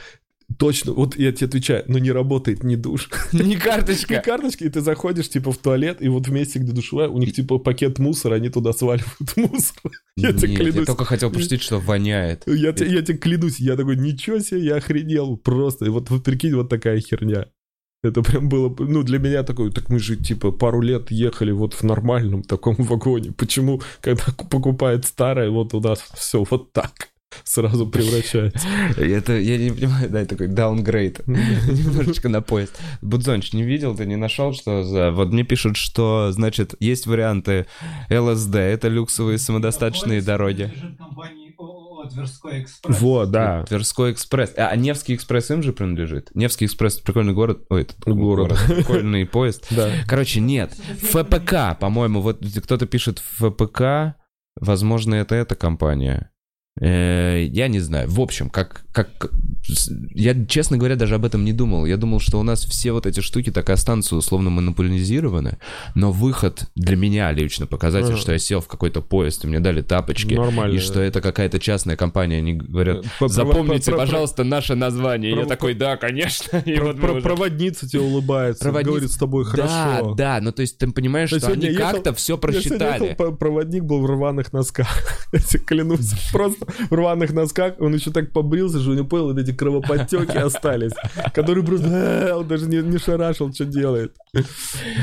Точно, вот я тебе отвечаю, но не работает ни душ, Не ни карточка. карточки, и ты заходишь типа в туалет, и вот в месте, где душевая, у них типа пакет мусора, они туда сваливают мусор. Я тебе Нет, я клянусь. только хотел пошутить, что воняет. Я, те- я тебе клянусь, я такой, ничего себе, я охренел просто. И вот, вот прикинь, вот такая херня. Это прям было, ну, для меня такое, так мы же, типа, пару лет ехали вот в нормальном таком вагоне. Почему, когда покупает старое, вот у нас все вот так сразу превращается? Это, я не понимаю, да, такой даунгрейд. Немножечко на поезд. Будзонч, не видел, ты не нашел, что за... Вот мне пишут, что, значит, есть варианты ЛСД, это люксовые самодостаточные дороги. ООО «Тверской экспресс». Вот, да. Тверской экспресс. А, а Невский экспресс им же принадлежит? Невский экспресс прикольный город. Ой, это Город. Прикольный поезд. Да. Короче, нет. ФПК, по-моему, вот кто-то пишет ФПК, возможно, это эта компания. Э, Я не знаю. В общем, как, как я, честно говоря, даже об этом не думал. Я думал, что у нас все вот эти штуки так и останутся условно монополизированы, но выход для меня лично показатель, Ага. что я сел в какой-то поезд, и мне дали тапочки, Нормально. и что это какая-то частная компания, они говорят, Э, По- запомните, пожалуйста, наше название. Я такой, да, конечно. Проводница тебе улыбается, говорит с тобой Да, хорошо. да, ну то есть ты понимаешь, что они как-то все просчитали. проводник был в рваных носках. Я тебе клянусь. Просто в рваных носках. Он еще так побрился, что у него понял, эти кровоподтеки остались. Который просто... «Э, Он даже не, не шарашил, что делает.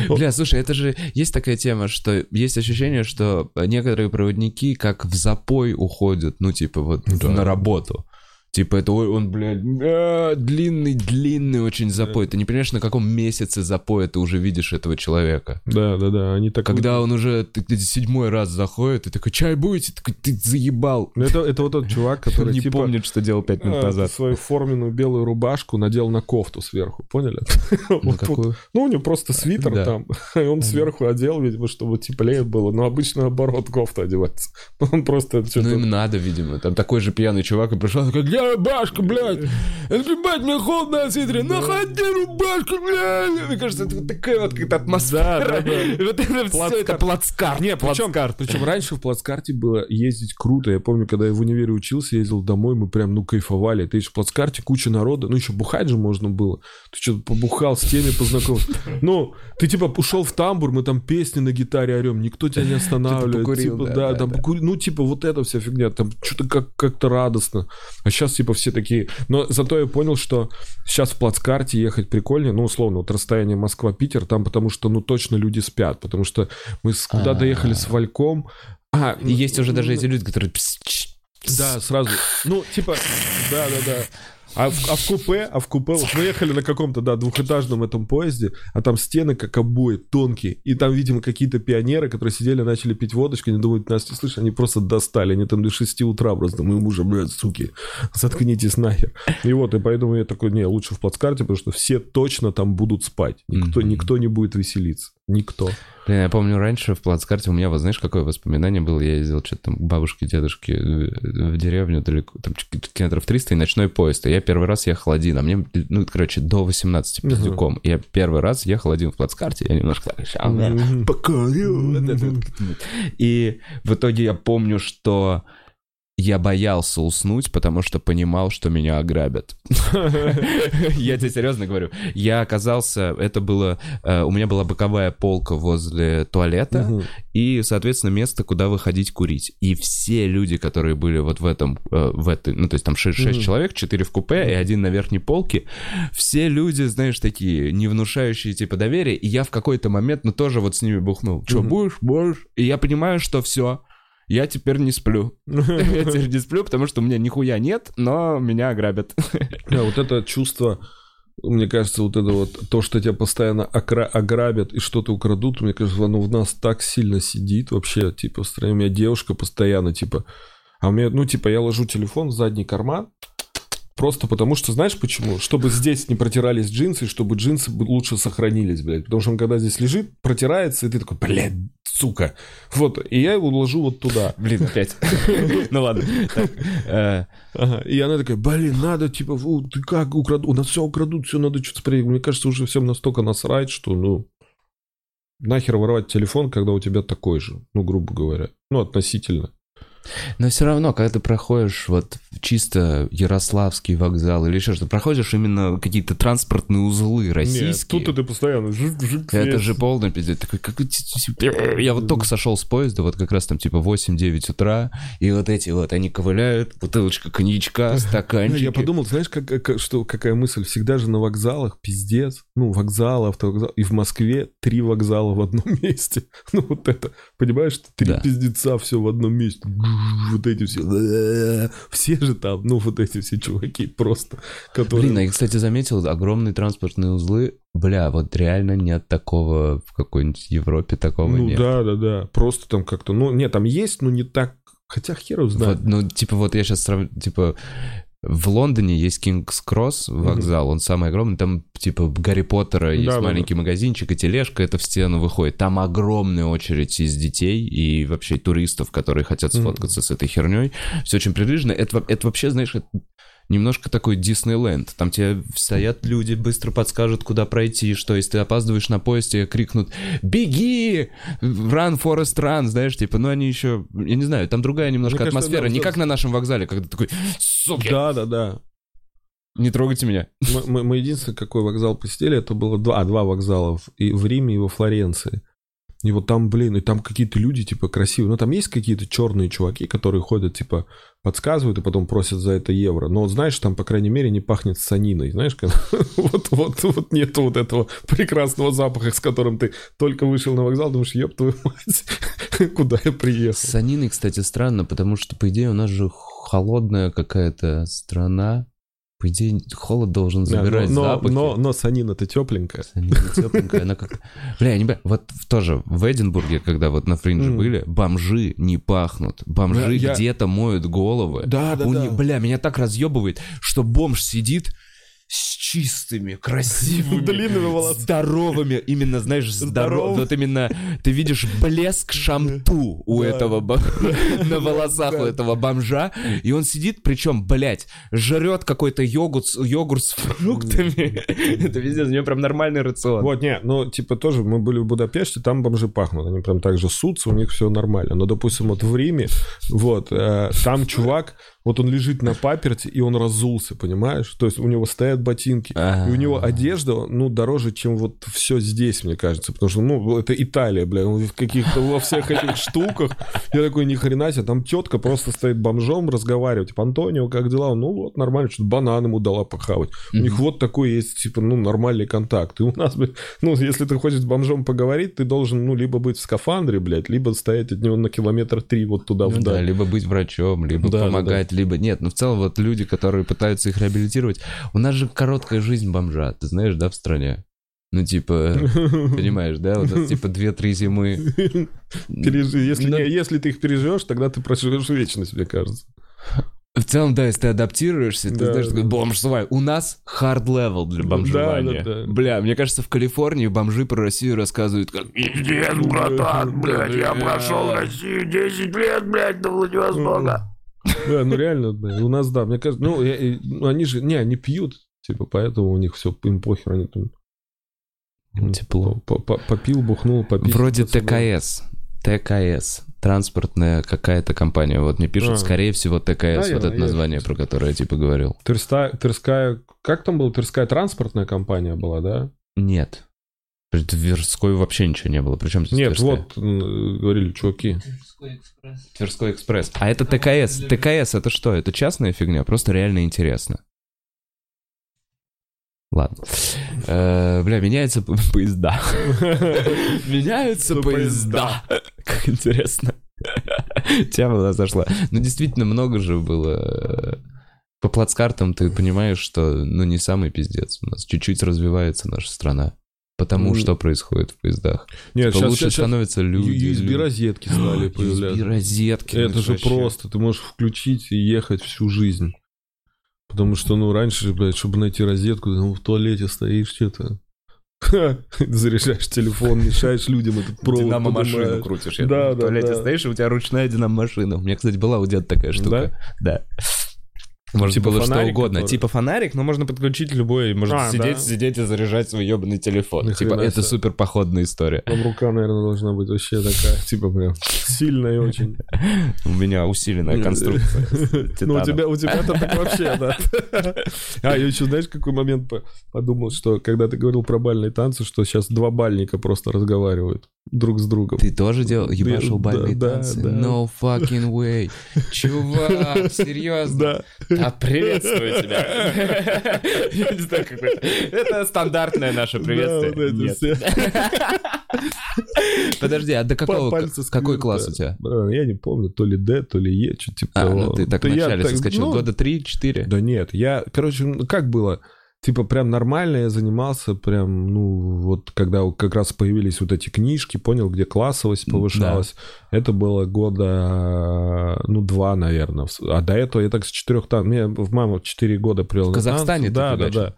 Бля, слушай, это же есть такая тема, что есть ощущение, что некоторые проводники как в запой уходят, ну, типа, вот Да. на работу. Типа, это ой, он, блядь, а, длинный, длинный очень запой. Ты не понимаешь, на каком месяце запоя ты уже видишь этого человека. Да, да, да. Они так... Когда он уже ты- ты седьмой раз заходит, ты такой, чай будете? Такой, ты заебал. Ну, Это, это вот тот чувак, который не типа... помнит, что делал пять минут а, назад. свою форменную белую рубашку надел на кофту сверху, поняли? Ну, Вот-? Ну, у него просто свитер Да. там, и он сверху одел, видимо, чтобы теплее было. Но обычно наоборот кофта одевается. Он просто что-то... Ну, им надо, видимо. Там такой же пьяный чувак и пришел, такой, рубашка, блядь? Ебать, мне холодно от свитера. Находи рубашку, блядь. Мне кажется, это вот такая вот какая-то атмосфера. Да, да, да. Вот это все, это плацкарт. Не, причем, плацкарт. причем раньше в плацкарте было ездить круто. Я помню, когда я в универе учился, ездил домой, мы прям, ну, кайфовали. Ты еще в плацкарте куча народа, ну, еще бухать же можно было. Ты что-то побухал, с теми познакомился. Ну, ты типа ушел в тамбур, мы там песни на гитаре орем, никто тебя не останавливает. покурил, Типа, да, да, там да. покури- ну, типа, вот эта вся фигня, там что-то как- как-то радостно. А сейчас, типа, все такие... Но зато я понял, что сейчас в плацкарте ехать прикольнее, ну, условно, вот расстояние Москва-Питер, там потому что, ну, точно люди спят, потому что мы с- куда-то А. ехали с Вальком, а, есть уже даже эти люди, которые... Да, сразу. Ну, типа, да, да, да. А в, а в купе, а в купе, вот мы ехали на каком-то, да, двухэтажном этом поезде, а там стены как обои, тонкие, и там, видимо, какие-то пионеры, которые сидели, начали пить водочку, они думают, нас не слышат, они просто достали, они там до 6 утра просто, мы мужа, блядь, суки, заткнитесь нахер. И вот, и поэтому я такой, не, лучше в плацкарте, потому что все точно там будут спать, никто, Мгм. никто не будет веселиться, никто. Блин, я помню раньше в плацкарте у меня, вот знаешь, какое воспоминание было? Я ездил что-то там к бабушке, дедушке в в деревню далеко, там километров 300 и ночной поезд. И я первый раз ехал один, а мне, ну, короче, до 18 Мгм. пиздюком. И Я первый раз ехал один в плацкарте, я немножко так, вот. И в итоге я помню, что я боялся уснуть, потому что понимал, что меня ограбят. Я тебе серьезно говорю. Я оказался, это было, э, у меня была боковая полка возле туалета, и, соответственно, место, куда выходить курить. И все люди, которые были вот в этом, э, в этой, ну, то есть там 6, Мгм. человек, 4 в купе и один на верхней полке, все люди, знаешь, такие, не внушающие типа доверия, и я в какой-то момент, ну, тоже вот с ними бухнул. Че, будешь? Будешь? И я понимаю, что все, я теперь не сплю. Я теперь не сплю, потому что у меня нихуя нет, но меня ограбят. Да, вот это чувство, мне кажется, вот это вот, то, что тебя постоянно окра- ограбят и что-то украдут, мне кажется, оно в нас так сильно сидит вообще, типа, в стране. У меня девушка постоянно, типа, а у меня, ну, типа, я ложу телефон в задний карман, Просто потому что, знаешь почему? Чтобы здесь не протирались джинсы, чтобы джинсы лучше сохранились, блядь. Потому что он когда здесь лежит, протирается, и ты такой, блядь, сука. Вот, и я его ложу вот туда. Блин, опять. Ну ладно. Э. И она такая, блин, надо, типа, «Фу, ты как украдут? У нас все украдут, все надо что-то спрятать. Мне кажется, уже всем настолько насрать, что, ну, нахер воровать телефон, когда у тебя такой же, ну, грубо говоря. Ну, относительно. Но все равно, когда ты проходишь вот чисто Ярославский вокзал или еще что-то, проходишь именно какие-то транспортные узлы российские. Нет, тут ты постоянно жик-жик Это светишь. же полный пиздец. Такой, как... Я вот только сошел с поезда, вот как раз там типа 8-9 утра, и вот эти вот, они ковыляют, бутылочка коньячка, стаканчики. Я подумал, знаешь, как, как- что, какая мысль? Всегда же на вокзалах пиздец. Ну, вокзалы, автовокзал. И в Москве три вокзала в одном месте. Ну, вот это. Понимаешь, три Да. пиздеца все в одном месте. Вот эти все. Все же там, ну, вот эти все чуваки просто, которые... Блин, а я, кстати, заметил, огромные транспортные узлы, бля, вот реально нет такого в какой-нибудь Европе, такого ну, нет. да, да, да. Просто там как-то... Ну, нет, там есть, но не так... Хотя хер знает. Вот, ну, типа, вот я сейчас сравню, типа, в Лондоне есть Кингс Кросс вокзал, он самый огромный, там, типа, Гарри Поттера есть Да-да-да. маленький магазинчик, и тележка, это в стену выходит. Там огромная очередь из детей и вообще туристов, которые хотят сфоткаться с этой херней. Все очень прилежно. Это, это вообще, знаешь, это, немножко такой Диснейленд. Там тебе стоят люди, быстро подскажут, куда пройти, что если ты опаздываешь на поезд, тебе крикнут «Беги! Run, Forest, run!» Знаешь, типа, ну они еще, я не знаю, там другая немножко Мне кажется, атмосфера. да, не как на нашем вокзале, когда такой «Суки, Да, да, да. не трогайте меня». Мы, мы- мы единственный, какой вокзал посетили, это было два, а, два вокзала в- и в Риме, и во Флоренции. И вот там, блин, и там какие-то люди, типа, красивые. Ну, там есть какие-то черные чуваки, которые ходят, типа, подсказывают и потом просят за это евро. Но знаешь, там, по крайней мере, не пахнет саниной. Знаешь, как- вот, вот, вот нету вот этого прекрасного запаха, с которым ты только вышел на вокзал, думаешь, ёб твою мать, куда я приехал. С Саниной, кстати, странно, потому что, по идее, у нас же холодная какая-то страна. По идее, холод должен Да, забирать но, запахи. но, но санина-то тепленькая. Санина тепленькая, она как... Бля, я не вот тоже в Эдинбурге, когда вот на фриндже Мгм. были, бомжи не пахнут. Бомжи Я- где-то моют головы. Да, да, У да. них- бля, меня так разъебывает, что бомж сидит с чистыми, красивыми, Длинными волосами. здоровыми, именно, знаешь, здоров... Вот именно ты видишь блеск шамту у этого на волосах у этого бомжа, и он сидит, причем, блядь, жрет какой-то йогурт, йогурт с фруктами. Это везде, у него прям нормальный рацион. Вот, не, ну, типа, тоже мы были в Будапеште, там бомжи пахнут, они прям так же ссутся, у них все нормально. Но, допустим, вот в Риме, вот, э, там чувак, вот он лежит на паперти, и он разулся, понимаешь? То есть у него стоят ботинки, А. и у него одежда, ну, дороже, чем вот все здесь, мне кажется, потому что, ну, это Италия, бля, он в каких-то, во всех этих штуках. Я такой, ни хрена себе, там тетка просто стоит бомжом, разговаривает, типа, Антонио, как дела? Он, Ну, вот, нормально, что-то банан ему дала похавать. У них вот такой есть, типа, ну, нормальный контакт. И у нас, блядь, ну, если ты хочешь с бомжом поговорить, ты должен, ну, либо быть в скафандре, блядь, либо стоять от него на километр три вот туда Ну да, вдаль. либо быть врачом, либо Да, да, помогать, либо нет. Но в целом вот люди, которые пытаются их реабилитировать, у нас же короткая жизнь бомжа, ты знаешь, да, в стране? Ну, типа, понимаешь, да, вот это, типа 2-3 зимы. Пережи- Если, не- если ты их переживешь, тогда ты проживешь вечность, мне кажется. В целом, да, если ты адаптируешься, ты Да, знаешь, да. такой бомж свай. У нас hard level для бомжевания. Да, да, да. Бля, мне кажется, в Калифорнии бомжи про Россию рассказывают как «Пиздец, братан, блядь, я прошел Россию 10 лет, блядь, до Владивостока». Да, ну реально, у нас, да, мне кажется, ну, я- ну, они же, не, они пьют, типа, поэтому у них все, им похер, они там... Тепло. по- по- Попил, бухнул, попил. Вроде ТКС. ТКС. Транспортная какая-то компания. Вот мне пишут, А. скорее всего, ТКС. Наверное, вот это я название, про которое я типа говорил. Тверская, Тверская, как там было, Тверская транспортная компания была, да? Нет. В Тверской вообще ничего не было. Причем здесь Нет, Тверская? вот, говорили чуваки. Тверской экспресс. Тверской экспресс. А это ТКС. ТКС это что? Это частная фигня? Просто реально интересно. Ладно. Э, Бля, меняются поезда. Меняются Ну, поезда. Как интересно. Тема зашла. Ну, действительно, много же было. э, По плацкартам ты понимаешь, что, ну, не самый пиздец. У нас чуть-чуть развивается наша страна. Потому Ну, что происходит в поездах. Нет, Типа сейчас, лучше становятся люди. USB люди. розетки стали появляться. USB-розетки. Это же вообще. просто, ты можешь включить и ехать всю жизнь. Потому что, ну, раньше, блядь, чтобы найти розетку, ты ну, в туалете стоишь, что-то. Заряжаешь телефон, мешаешь людям этот провод. Динамо-машину крутишь. Да, думаю, в да, туалете да. стоишь, и у тебя ручная динамо-машина. У меня, кстати, была у деда такая штука. Да. Может Типа было что угодно. который? Типа фонарик, но можно подключить любой. Можно А, сидеть, да? сидеть и заряжать свой ебаный телефон. Ни Типа, это супер походная история. Там рука, наверное, должна быть вообще такая, типа прям сильная очень. У меня усиленная конструкция. Ну, у тебя, у тебя-то так вообще, да. А, я еще, знаешь, какой момент по- подумал, что когда ты говорил про бальные танцы, что сейчас два бальника просто разговаривают друг с другом. Ты тоже делал? Ебашил Да, бальные да, танцы? да. No fucking way. Чувак, серьезно? Да. А, приветствую тебя. Я не знаю, как это. Стандартное наше Да, приветствие. Подожди, а до какого, какой класс у тебя? Я не помню, то ли Д, то ли Е, что типа А, того. ну ты так Да вначале соскочил. ну, Года 3-4? Да нет, я, короче, ну, как было? Типа прям нормально я занимался, прям, ну, вот когда как раз появились вот эти книжки, понял, где классовость повышалась. Это было года, ну, два, наверное. А до этого я так с четырех там, меня в маму четыре года привел В Казахстане танцы. Да, да, да.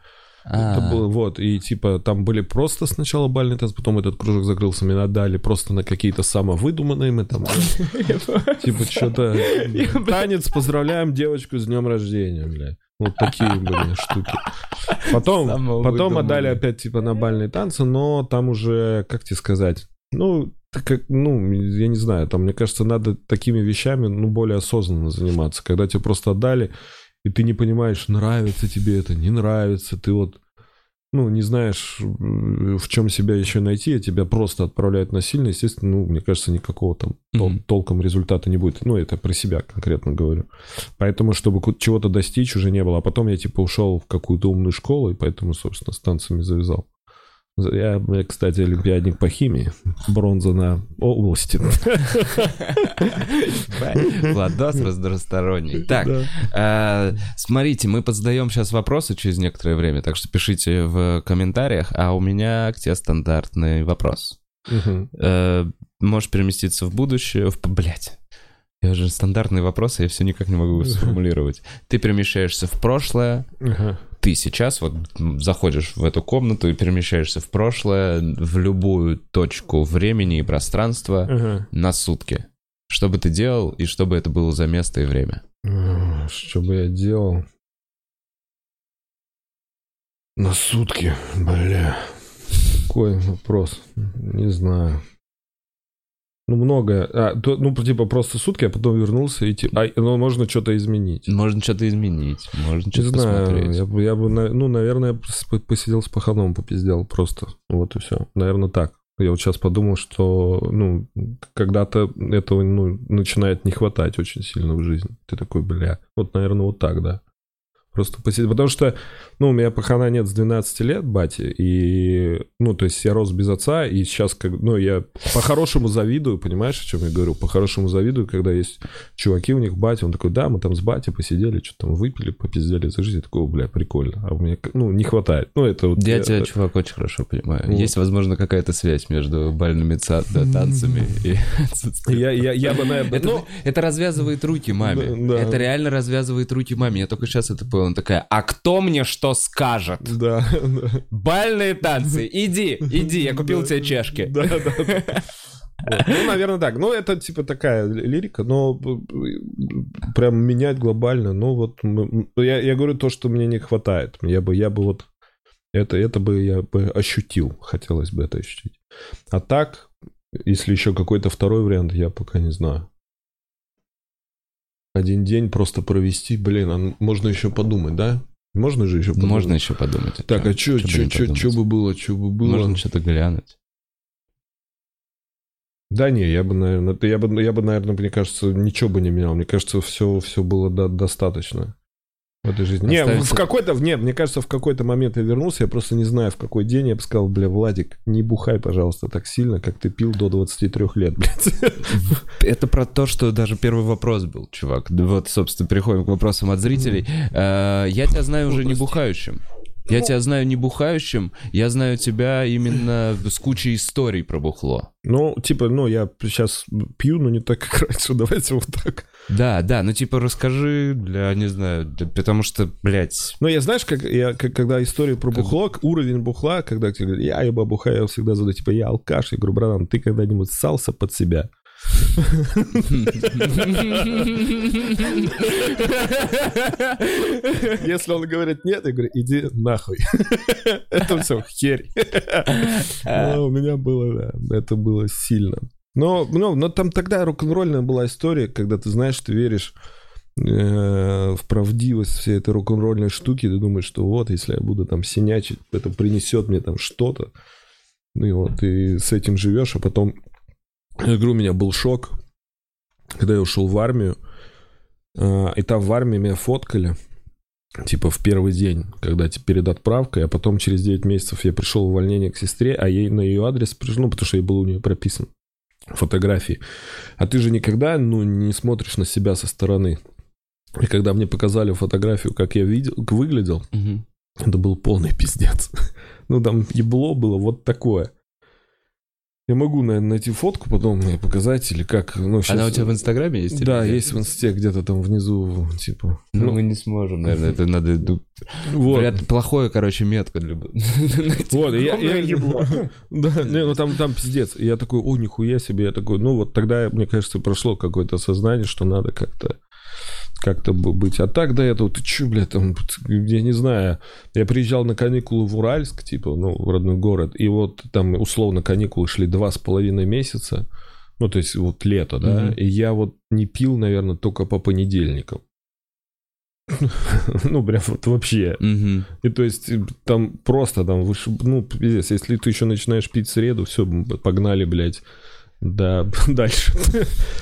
А, Это было, вот, и типа там были просто сначала бальные танцы, потом этот кружок закрылся, меня дали просто на какие-то самовыдуманные мы там, типа что-то, танец, поздравляем девочку с днем рождения, бля. Вот такие были штуки. Потом, Самого потом отдали опять типа на бальные танцы, но там уже, как тебе сказать, ну, как, ну, я не знаю, там, мне кажется, надо такими вещами, ну, более осознанно заниматься. Когда тебе просто отдали, и ты не понимаешь, нравится тебе это, не нравится, ты вот, ну, не знаешь, м, в чем себя еще найти, а тебя просто отправляют насильно, естественно, ну, мне кажется, никакого там тол- толком результата не будет. Ну, это про себя конкретно говорю. Поэтому, чтобы чего-то достичь, уже не было. А потом я, типа, ушел в какую-то умную школу, и поэтому, собственно, с танцами завязал. Я, кстати, олимпиадник по химии. Бронза на области. Владос разносторонний. Так, э, смотрите, мы позадаем сейчас вопросы через некоторое время, так что пишите в комментариях, а у меня к тебе стандартный вопрос. Э, Можешь переместиться в будущее, в... Блять. Я же стандартные вопросы, я все никак не могу сформулировать. Ты перемещаешься в прошлое. Ты сейчас вот заходишь в эту комнату и перемещаешься в прошлое, в любую точку времени и пространства Ага. на сутки. Что бы ты делал и что бы это было за место и время? Что бы я делал? На сутки, бля. Какой вопрос? Не знаю. Ну, многое. А, то, ну, типа, просто сутки, а потом вернулся и типа... А, ну, можно что-то изменить. Можно что-то изменить, можно что-то посмотреть. я бы, я бы, ну, наверное, пос- посидел с паханом, попиздел просто. Вот и все. Наверное, так. Я вот сейчас подумал, что, ну, когда-то этого, ну, начинает не хватать очень сильно в жизни. Ты такой, бля, вот, наверное, вот так, да. Просто посидеть. Потому что, ну, у меня пахана нет с 12 лет, бати, и, ну, то есть я рос без отца, и сейчас, как, ну, я по-хорошему завидую, понимаешь, о чем я говорю? По-хорошему завидую, когда есть чуваки у них, батя, он такой, да, мы там с батей посидели, что-то там выпили, попиздели за жизнь. Я такой, «О, бля, прикольно. А у меня, ну, не хватает. Ну, это вот... Я э, тебя, чувак, очень хорошо понимаю. Вот. Есть, возможно, какая-то связь между бальными ца- да, танцами и. Я, я, я бы, наверное... Это, ну, это развязывает руки маме. Да, да. Это реально развязывает руки маме. Я только сейчас это понял. Она такая, а кто мне что скажет? да, да. Бальные танцы, иди, иди, я купил тебе чешки. Да, да. Вот. Ну, наверное, так. Ну, это типа такая лирика, но прям менять глобально, ну вот мы- я, я говорю то, что мне не хватает. Я бы, я бы вот это, это бы я бы ощутил, хотелось бы это ощутить. А так, если еще какой-то второй вариант, я пока не знаю. Один день просто провести, блин, а можно еще подумать, да? Можно же еще подумать. Можно еще подумать. Так, чём. а что, что, что, подумать? бы было, что бы было? Можно что-то глянуть. Да не, я бы, наверное, я бы, я бы, наверное, мне кажется, ничего бы не менял. Мне кажется, все, все было до- достаточно в этой жизни. Не, в какой-то, нет, мне кажется, в какой-то момент я вернулся, я просто не знаю, в какой день я бы сказал, бля, Владик, не бухай, пожалуйста, так сильно, как ты пил до 23 лет, блядь. Это про то, что даже первый вопрос был, чувак. Вот, собственно, переходим к вопросам от зрителей. Э, Я тебя знаю уже не бухающим. Я тебя знаю не бухающим, я знаю тебя именно с кучей историй про бухло. Ну, типа, ну, я сейчас пью, но не так, как раньше, давайте вот так. Да, да, ну типа расскажи, для, не знаю, да, потому что, блядь, Ну, я знаешь, как я, как- когда история про бухло, уровень бухла, когда тебе говорят, я еба бухаю, я всегда задаю, типа, я алкаш, я говорю, братан, ты когда-нибудь ссался под себя? Если он говорит нет, я говорю, иди нахуй. Это все херь. Ну, У меня было, да, это было сильно. Но, ну, но там тогда рок-н-ролльная была история, когда ты знаешь, ты веришь э, в правдивость всей этой рок-н-ролльной штуки, ты думаешь, что вот, если я буду там синячить, это принесет мне там что-то. Ну и вот, ты с этим живешь, а потом, я говорю, у меня был шок, когда я ушел в армию, а, и там в армии меня фоткали, типа в первый день, когда типа, перед отправкой, а потом через 9 месяцев я пришел в увольнение к сестре, а ей на ее адрес пришел, ну, потому что я был у нее прописан фотографии. А ты же никогда, ну, не смотришь на себя со стороны. И когда мне показали фотографию, как я видел, выглядел, мгм. это был полный пиздец. Ну, там ебло было вот такое. Я могу, наверное, найти фотку потом мне показать, или как, ну, щас- она у тебя в Инстаграме есть? или Да, где? есть в инсте где-то там внизу, типа. Ну, Ну, мы не сможем, наверное, это надо... ну, вот. Говорят, плохое, короче, метка для... Вот, и я. Да, не, ну там, там пиздец. И я такой, о, нихуя себе. Я такой, ну вот тогда, мне кажется, прошло какое-то осознание, что надо как-то как-то быть. А так до этого, ты чё, блядь, там, я не знаю, я приезжал на каникулы в Уральск, типа, ну, в родной город, и вот там, условно, каникулы шли два с половиной месяца, ну, то есть вот лето, да, Мгм. и я вот не пил, наверное, только по понедельникам. Ну, прям вот вообще. И то есть э, там просто там выше, ну, пиздец, если ты еще начинаешь пить среду, все, погнали, блядь, да, дальше.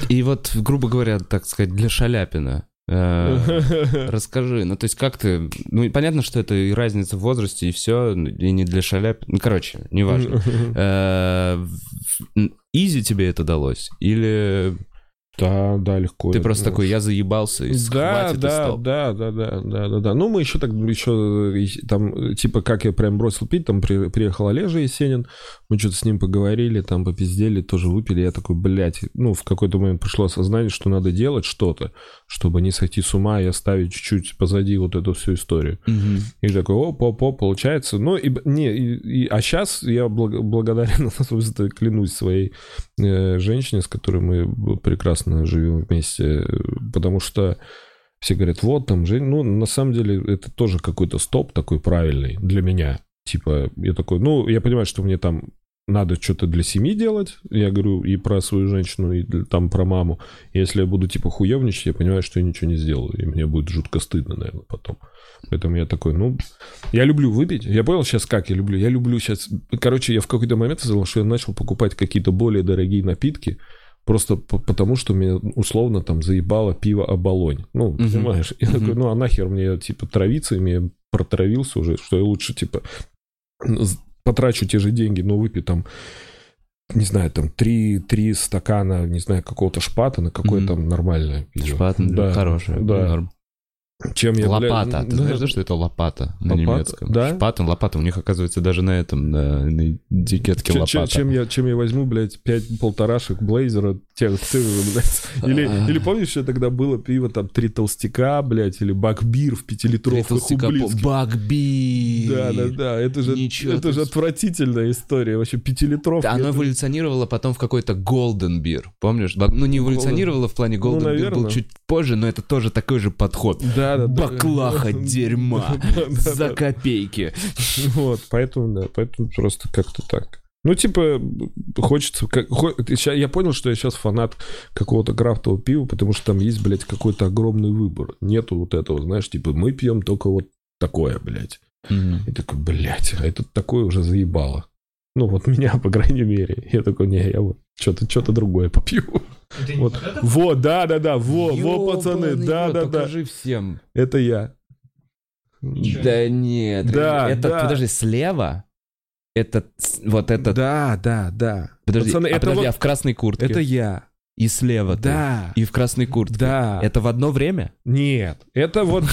И вот, грубо говоря, так сказать, для Шаляпина. Э, Расскажи, ну то есть как ты, ну понятно, что это и разница в возрасте, и все, и не для Шаляпина, ну короче, неважно. Э, Изи тебе это далось? Или Да, да, легко. ты просто такой, я заебался, и Да, да, да, да, да, да, да, да. Ну, мы еще так, еще там, типа, как я прям бросил пить, там при- приехал Олежа Есенин, мы что-то с ним поговорили, там попиздели, тоже выпили, я такой, блядь, ну, в какой-то момент пришло осознание, что надо делать что-то, чтобы не сойти с ума и оставить чуть-чуть позади вот эту всю историю. Мгм. И такой, оп, оп, оп, получается. Ну, и, не, и- и- а сейчас я благ- благодарен, собственно, клянусь своей э, женщине, с которой мы прекрасно живем вместе, потому что все говорят, вот там, Жень, ну, на самом деле, это тоже какой-то стоп такой правильный для меня. Типа, я такой, ну, я понимаю, что мне там надо что-то для семьи делать, я говорю и про свою женщину, и для- там про маму. Если я буду, типа, хуевничать, я понимаю, что я ничего не сделаю, и мне будет жутко стыдно, наверное, потом. Поэтому я такой, ну, я люблю выпить. Я понял сейчас, как я люблю. Я люблю сейчас... Короче, я в какой-то момент сказал, что я начал покупать какие-то более дорогие напитки, просто по- потому что меня условно там заебало пиво оболонь. Ну, Мгм. понимаешь? Я Мгм. такой, ну, а нахер мне, типа, травиться, и я протравился уже, что я лучше, типа, потрачу те же деньги, но выпью там не знаю, там три, три стакана, не знаю, какого-то шпата на какое Мгм. там нормальное пиво. Шпат, Да, хорошая, да. норм. Чем я, бля, Лопата. Ты да, знаешь, да, что это лопата на Лопата? немецком? Да? Шпата, лопата. У них, оказывается, даже на этом, на, на этикетке лопата. чем я, чем я возьму, блядь, пять полторашек блейзера, тех, же, блядь. Или, А. или помнишь, что тогда было пиво, там, три толстяка, блядь, или бакбир в пятилитровых Толстяка по- ублицких. Багби. Да, да, да, это же, Ничего это же отвратительная история, вообще пятилитровка. Да, Оно эволюционировало потом в какой-то Golden Beer, помнишь? Ну, не эволюционировало в плане Ну, Golden Beer, был чуть позже, но это тоже такой же подход. Да, да, да. Баклаха дерьма Да, да, за да. копейки. Вот, поэтому, да, поэтому просто как-то так. Ну, типа, хочется... Как, хо- я понял, что я сейчас фанат какого-то крафтового пива, потому что там есть, блядь, какой-то огромный выбор. Нету вот этого, знаешь, типа, мы пьем только вот такое, блядь. И такой, блядь, а это такое уже заебало. Ну, вот меня, по крайней мере. Я такой, не, я вот что-то что другое попью. Это не Вот, вот да, да, да, во, во, пацаны, да, да, да. Покажи всем. Это я. Ничего. Да нет. Да, это, да. подожди, слева? Это вот это... Да, да, да. Подожди, Пацаны, а это подожди, вот- а в красной куртке? Это я. И слева ты. Да. И в красной куртке. Да. Это в одно время? Нет, это вот...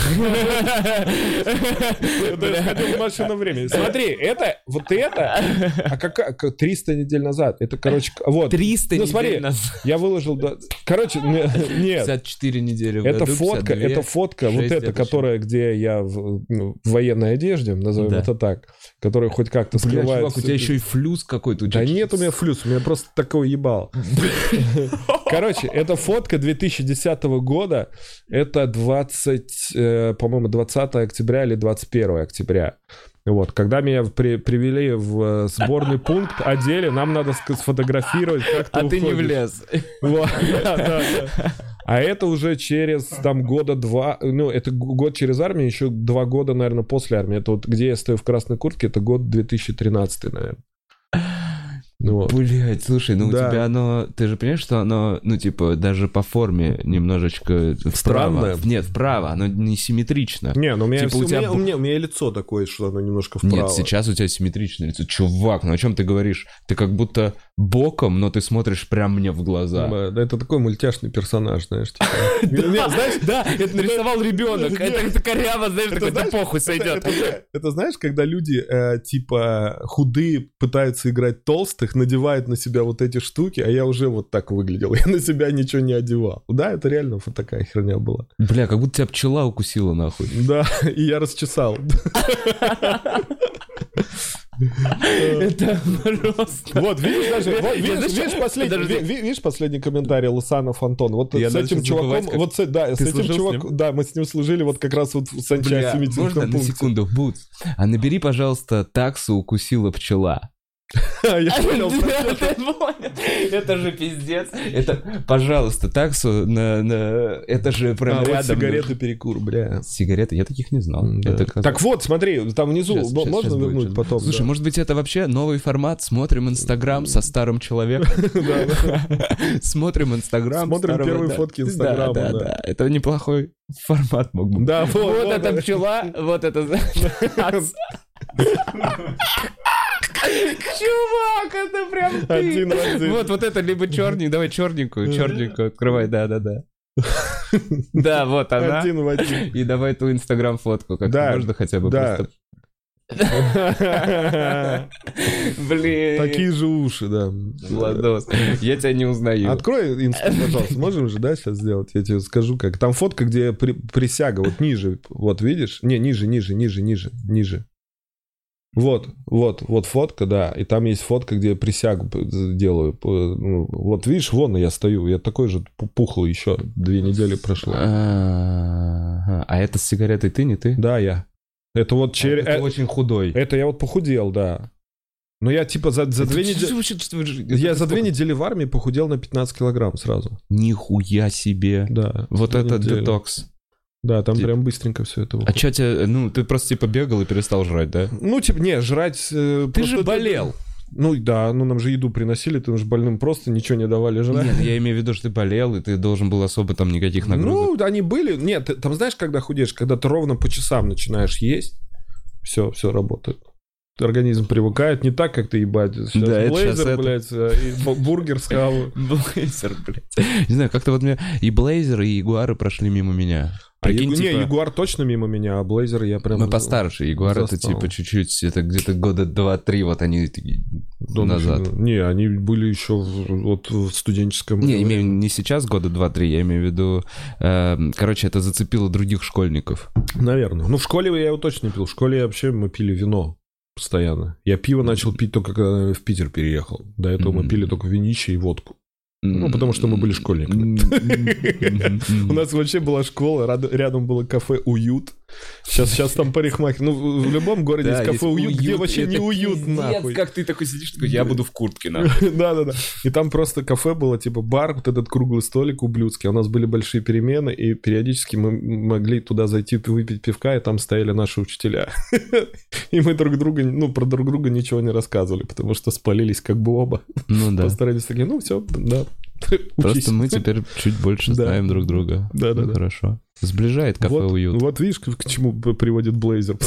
В машину времени. Смотри, это, вот это, а как 300 недель назад, это, короче, вот. 300 Ну, недель смотри, назад. Я выложил, короче, не- нет, 54 недели это фотка, 52. это фотка, вот эта, которая, где я в, ну, военной одежде, назовем это так, которая хоть как-то скрывает... у тебя еще и флюс какой-то. Да нет у меня флюс, у меня просто такой ебал. Короче, это фотка 2010 года. Это 20, э, по-моему, 20 октября или 21 октября. Вот, когда меня при- привели в э, сборный пункт, одели, нам надо сфотографировать, как ты А ты не уходишь. влез. Вот, да, да, да. А это уже через там года два, ну, это год через армию, еще два года, наверное, после армии. Это вот где я стою в красной куртке, это год 2013, наверное. Ну. Блять, слушай, ну Да. у тебя оно... Ты же понимаешь, что оно, ну, типа, даже по форме немножечко вправо. Странное? Нет, вправо, оно не симметрично. Не, ну у меня, Типа у у, тебя у, меня, у меня лицо такое, что оно немножко вправо. Нет, сейчас у тебя симметричное лицо. Чувак, ну о чем ты говоришь? Ты как будто боком, но ты смотришь прям мне в глаза. Да, да, это такой мультяшный персонаж, знаешь. типа. Знаешь, Да, это нарисовал ребенок. Это это коряво, знаешь, такой, да похуй сойдет. это- это знаешь, когда люди э, типа худые пытаются играть толстых, надевают на себя вот эти штуки, а я уже вот так выглядел. Я на себя ничего не одевал. Да, это реально вот такая херня была. Бля, как будто тебя пчела укусила нахуй. Да, и я расчесал. Это просто... Вот, видишь, даже, вот, видишь, видишь, последний, видишь последний комментарий Лусанов Антон? Вот Я с этим чуваком, забывать, как- вот с, да, с этим чуваком, да, мы с ним служили вот как раз вот в Бля, санчасти можно на пункте. секунду, Бут? А набери, пожалуйста, таксу укусила пчела. Я понял, про- Ты понял? Это же пиздец. Это, пожалуйста, таксу на... Это же А, прям вот рядом. сигареты, перекур, бля. Сигареты? Я таких не знал. Так вот, смотри, там внизу можно вернуть потом. Слушай, может быть, это вообще новый формат? Смотрим Инстаграм со старым человеком. Смотрим Инстаграм. Смотрим первые фотки Инстаграма, Да, да. Это неплохой формат мог бы. Да, вот, Вот да. пчела, вот это... Чувак, это прям ты. Один в один. Вот, вот это либо черненькую, давай черненькую, черненькую, открывай, да-да-да. Да, вот она. Один в один. И давай ту инстаграм фотку, как Да, можно хотя бы да. просто... Блин. Такие же уши, да. Владос, я тебя не узнаю. Открой инсту, пожалуйста. Можем же, да, сейчас сделать? Я тебе скажу, как. Там фотка, где при- присяга, вот ниже. Вот, видишь? Не, ниже, ниже, ниже, ниже, ниже. Вот, вот, вот фотка, да. И там есть фотка, где я присягу п- делаю. Ну, Вот видишь, вон я стою. Я такой же пу- пухлый еще. Две недели прошло. А это с сигаретой ты, не ты? Да, я. Это вот через... Ты очень худой. Это я вот похудел, да. Но я типа за, за две недели... Я за две недели в армии похудел на 15 килограмм сразу. Нихуя себе. Да. Вот это детокс. Да, там Тип- прям быстренько все это А выходит. чё тебе, ну, ты просто типа бегал и перестал жрать, да? Ну, типа, не, жрать... э, Ты же болел. Ну, да, ну нам же еду приносили, ты же больным просто ничего не давали жрать. Нет, я имею в виду, что ты болел, и ты должен был особо там никаких нагрузок. Ну, они были. Нет, ты- там знаешь, когда худеешь, когда ты ровно по часам начинаешь есть, все, все работает. Организм привыкает, не так, как ты ебать. Сейчас Да, это блейзер, это. блядь, а, и бу- бургер схаваю. Блейзер, блядь. Не знаю, как-то вот мне и Блейзер, и Ягуары прошли мимо меня. А Прикинь, Ягу- типа, Не, Ягуар точно мимо меня, а Блейзер я прям... мы постарше. Ягуар это типа чуть-чуть, это где-то года два-три, вот они Да, назад. Не, они были еще в- вот в студенческом... Не, имею не сейчас, года два-три, я имею в виду... эм, короче, это зацепило других школьников. Наверное. Ну, в школе я его точно не пил. В школе вообще мы пили вино постоянно. Я пиво начал пить только когда в Питер переехал. До этого мы Мгм. пили только винище и водку. Ну, потому что мы были школьниками. У нас вообще была школа, рядом было кафе «Уют». Сейчас, сейчас там парикмахер. Ну, в любом городе есть кафе «Уют», где вообще не уют, нахуй. как ты такой сидишь, такой, я буду в куртке, нахуй. Да-да-да. И там просто кафе было, типа бар, вот этот круглый столик ублюдский. У нас были большие перемены, и периодически мы могли туда зайти выпить пивка, и там стояли наши учителя. И мы друг друга, ну, про друг друга ничего не рассказывали, потому что спалились как бы оба. Ну да. Постарались такие, ну, все, да. учись». Просто мы теперь чуть больше Да. знаем друг друга. Да-да-да. Ну, Хорошо. Сближает кафе вот, уют. Вот видишь, к к чему приводит Блейзер.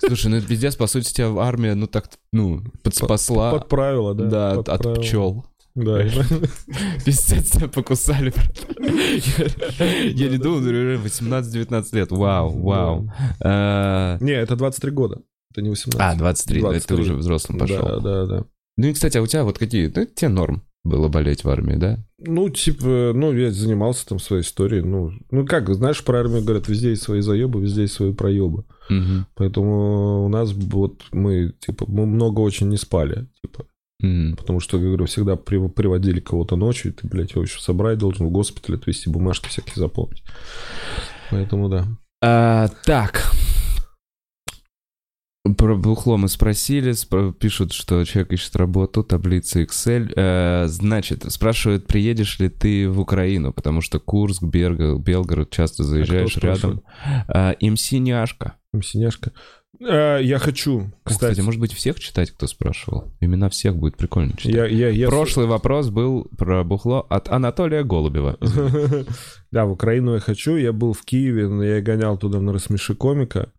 Слушай, ну это пиздец, по сути, тебя армия, ну так, ну, подспасла. Под правила, да. Да, под от пчел. Да. Пиздец, тебя покусали. Я не думал, ну, реально, 18-19 лет. Вау, вау. А, Не, это 23 года. Это не 18. А, 23, да, ты 23. уже взрослым Да, пошел. да, да. Ну и, кстати, а у тебя вот какие? Ну, тебе норм было болеть в армии, да? Ну, типа, ну, я занимался там своей историей. Ну, ну как, знаешь, про армию говорят, везде есть свои заебы, везде есть свои проебы. Мгм. Поэтому у нас вот мы, типа, мы много очень не спали, типа. Мгм. Потому что, я говорю, всегда при- приводили кого-то ночью, и ты, блядь, его еще собрать должен в госпиталь, отвезти бумажки всякие заполнить. Поэтому да. А, так. Про бухло мы спросили, спро- пишут, что человек ищет работу, таблица Excel. Э, значит, спрашивают, приедешь ли ты в Украину, потому что Курск, Берга- Белгород часто заезжаешь А рядом. А, МС Няшка. Синяшка. А, я хочу, Кстати, кстати. может быть, всех читать, кто спрашивал? Имена всех будет прикольно читать. я, я, я... Прошлый вопрос был про бухло от Анатолия Голубева. Да, в Украину я хочу. Я был в Киеве, но я гонял туда на рассмеши комика.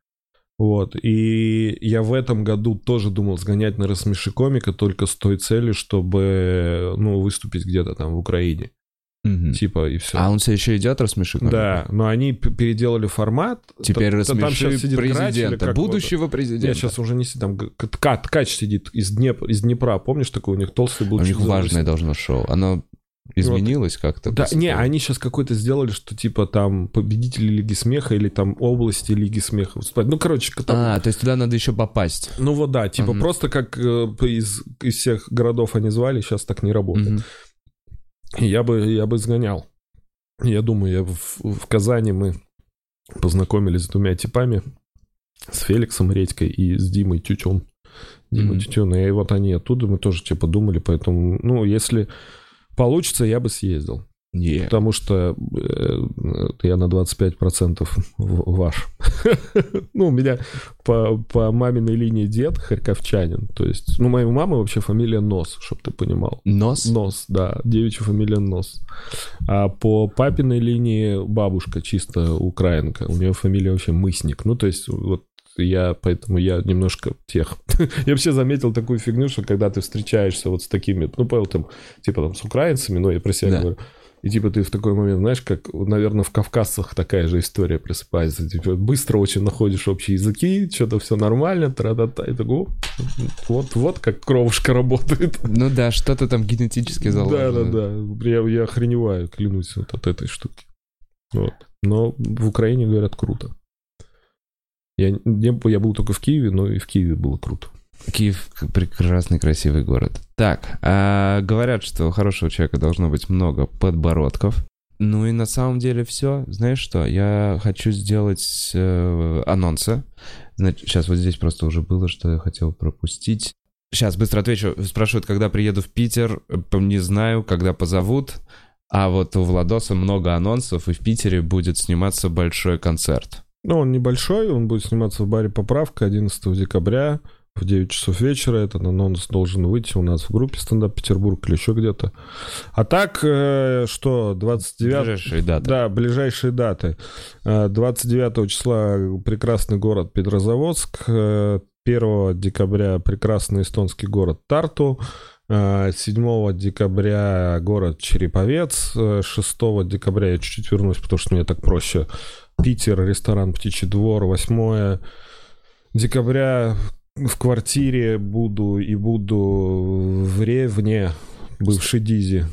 Вот. И я в этом году тоже думал сгонять на рассмеши комика только с той целью, чтобы, ну, выступить где-то там в Украине. Мгм. Типа, и все. А он все еще идет, рассмеши? Да, но они переделали формат. Теперь Т- там рассмеши или президента, как будущего вот- президента. Нет, сейчас уже не сидит. Там ткач, сидит из, Днеп- из Днепра. Помнишь, такой у них толстый был? У них важное 80. должно шоу. Оно изменилось как-то? Да, не, они сейчас какой-то сделали, что типа там победители Лиги Смеха или там области Лиги Смеха выступают. Ну, короче, там, А, то есть туда надо еще попасть. ну вот да, типа Мгм. просто как э, из, из всех городов они звали, сейчас так не работает. И Я бы, я бы сгонял. Я думаю, я в, в Казани мы познакомились с двумя типами. С Феликсом Редькой и с Димой Тютюн. Дима Мгм. Тютюн. И вот они оттуда, мы тоже типа думали, поэтому, ну, если получится, я бы съездил. Не. Потому что э, я на 25% в- ваш. Ну, у меня по, по маминой линии дед харьковчанин. То есть, ну, моей мамы вообще фамилия Нос, чтобы ты понимал. Нос? Нос, да, девичья фамилия Нос. А по папиной линии бабушка чисто украинка. У нее фамилия вообще Мысник. Ну, то есть, вот я, поэтому я немножко тех. я вообще заметил такую фигню, что когда ты встречаешься вот с такими, ну, понял, там, типа там с украинцами, ну, я про себя Да. говорю, и типа ты в такой момент, знаешь, как, наверное, в Кавказцах такая же история просыпается. Типа быстро очень находишь общие языки, что-то все нормально, тра-та-та, и такой, «О, вот, вот как кровушка работает. Ну да, что-то там генетически Да, заложено. да, да. Я, я охреневаю, клянусь вот от этой штуки. Вот. Но в Украине говорят круто. Я, не, я был только в Киеве, но и в Киеве было круто. Киев прекрасный, красивый город. Так, а, говорят, что у хорошего человека должно быть много подбородков. Ну и на самом деле все. Знаешь что? Я хочу сделать э, анонсы. Значит, сейчас вот здесь просто уже было, что я хотел пропустить. Сейчас быстро отвечу. Спрашивают, когда приеду в Питер. Не знаю, когда позовут. А вот у Владоса много анонсов, и в Питере будет сниматься большой концерт. Ну, он небольшой, он будет сниматься в баре «Поправка» 11 декабря в 9 часов вечера. Этот анонс должен выйти у нас в группе «Стендап Петербург» или еще где-то. А так, э, что, 29... Ближайшие даты. Да, ближайшие даты. Э, 29 числа прекрасный город Петрозаводск. э, 1 декабря прекрасный эстонский город Тарту. э, 7 декабря город Череповец. э, 6 декабря я чуть-чуть вернусь, потому что мне так проще. Питер, ресторан «Птичий двор». 8 декабря в квартире буду и буду в Ревне, бывший Дизи.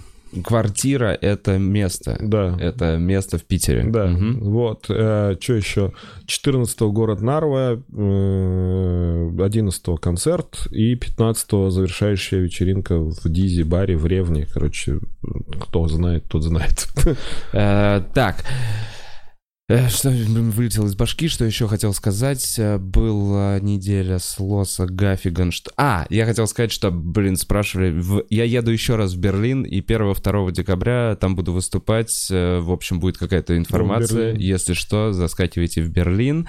Квартира — это место. Да. Это место в Питере. Да, Мгм. вот. что еще? 14 город Нарва, э, 11 концерт и 15 завершающая вечеринка в Дизи баре в Ревне. Короче, кто знает, тот знает. Э, так. Э, Что вылетело из башки, что еще хотел сказать? Э, Была неделя с Лоса Гаффиган. Что... А, я хотел сказать, что, блин, спрашивали. в- Я еду еще раз в Берлин, и 1-2 декабря там буду выступать. Э, В общем, будет какая-то информация. Если что, заскакивайте в Берлин.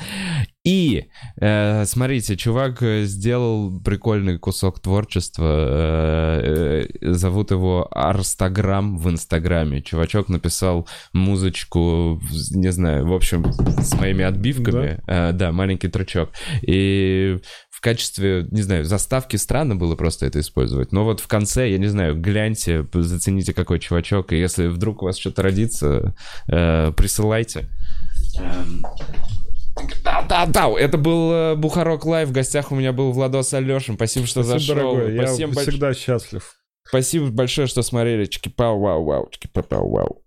И, э, смотрите, чувак э, сделал прикольный кусок творчества. э, э, зовут его Арстаграм в Инстаграме. Чувачок написал музычку, не знаю, в общем, с моими отбивками. Э, да, маленький трючок. И в качестве, не знаю, заставки странно было просто это использовать. Но вот в конце, я не знаю, гляньте, зацените, какой чувачок. И если вдруг у вас что-то родится, э, присылайте. Да-да-да, это был э, Бухарок Лайв. В гостях у меня был Владос Алешин. Спасибо, что Спасибо, зашел. дорогой. Я Спасибо, больш- всегда счастлив. Спасибо большое, что смотрели. Чики-пау-вау-вау, чики-пау-вау.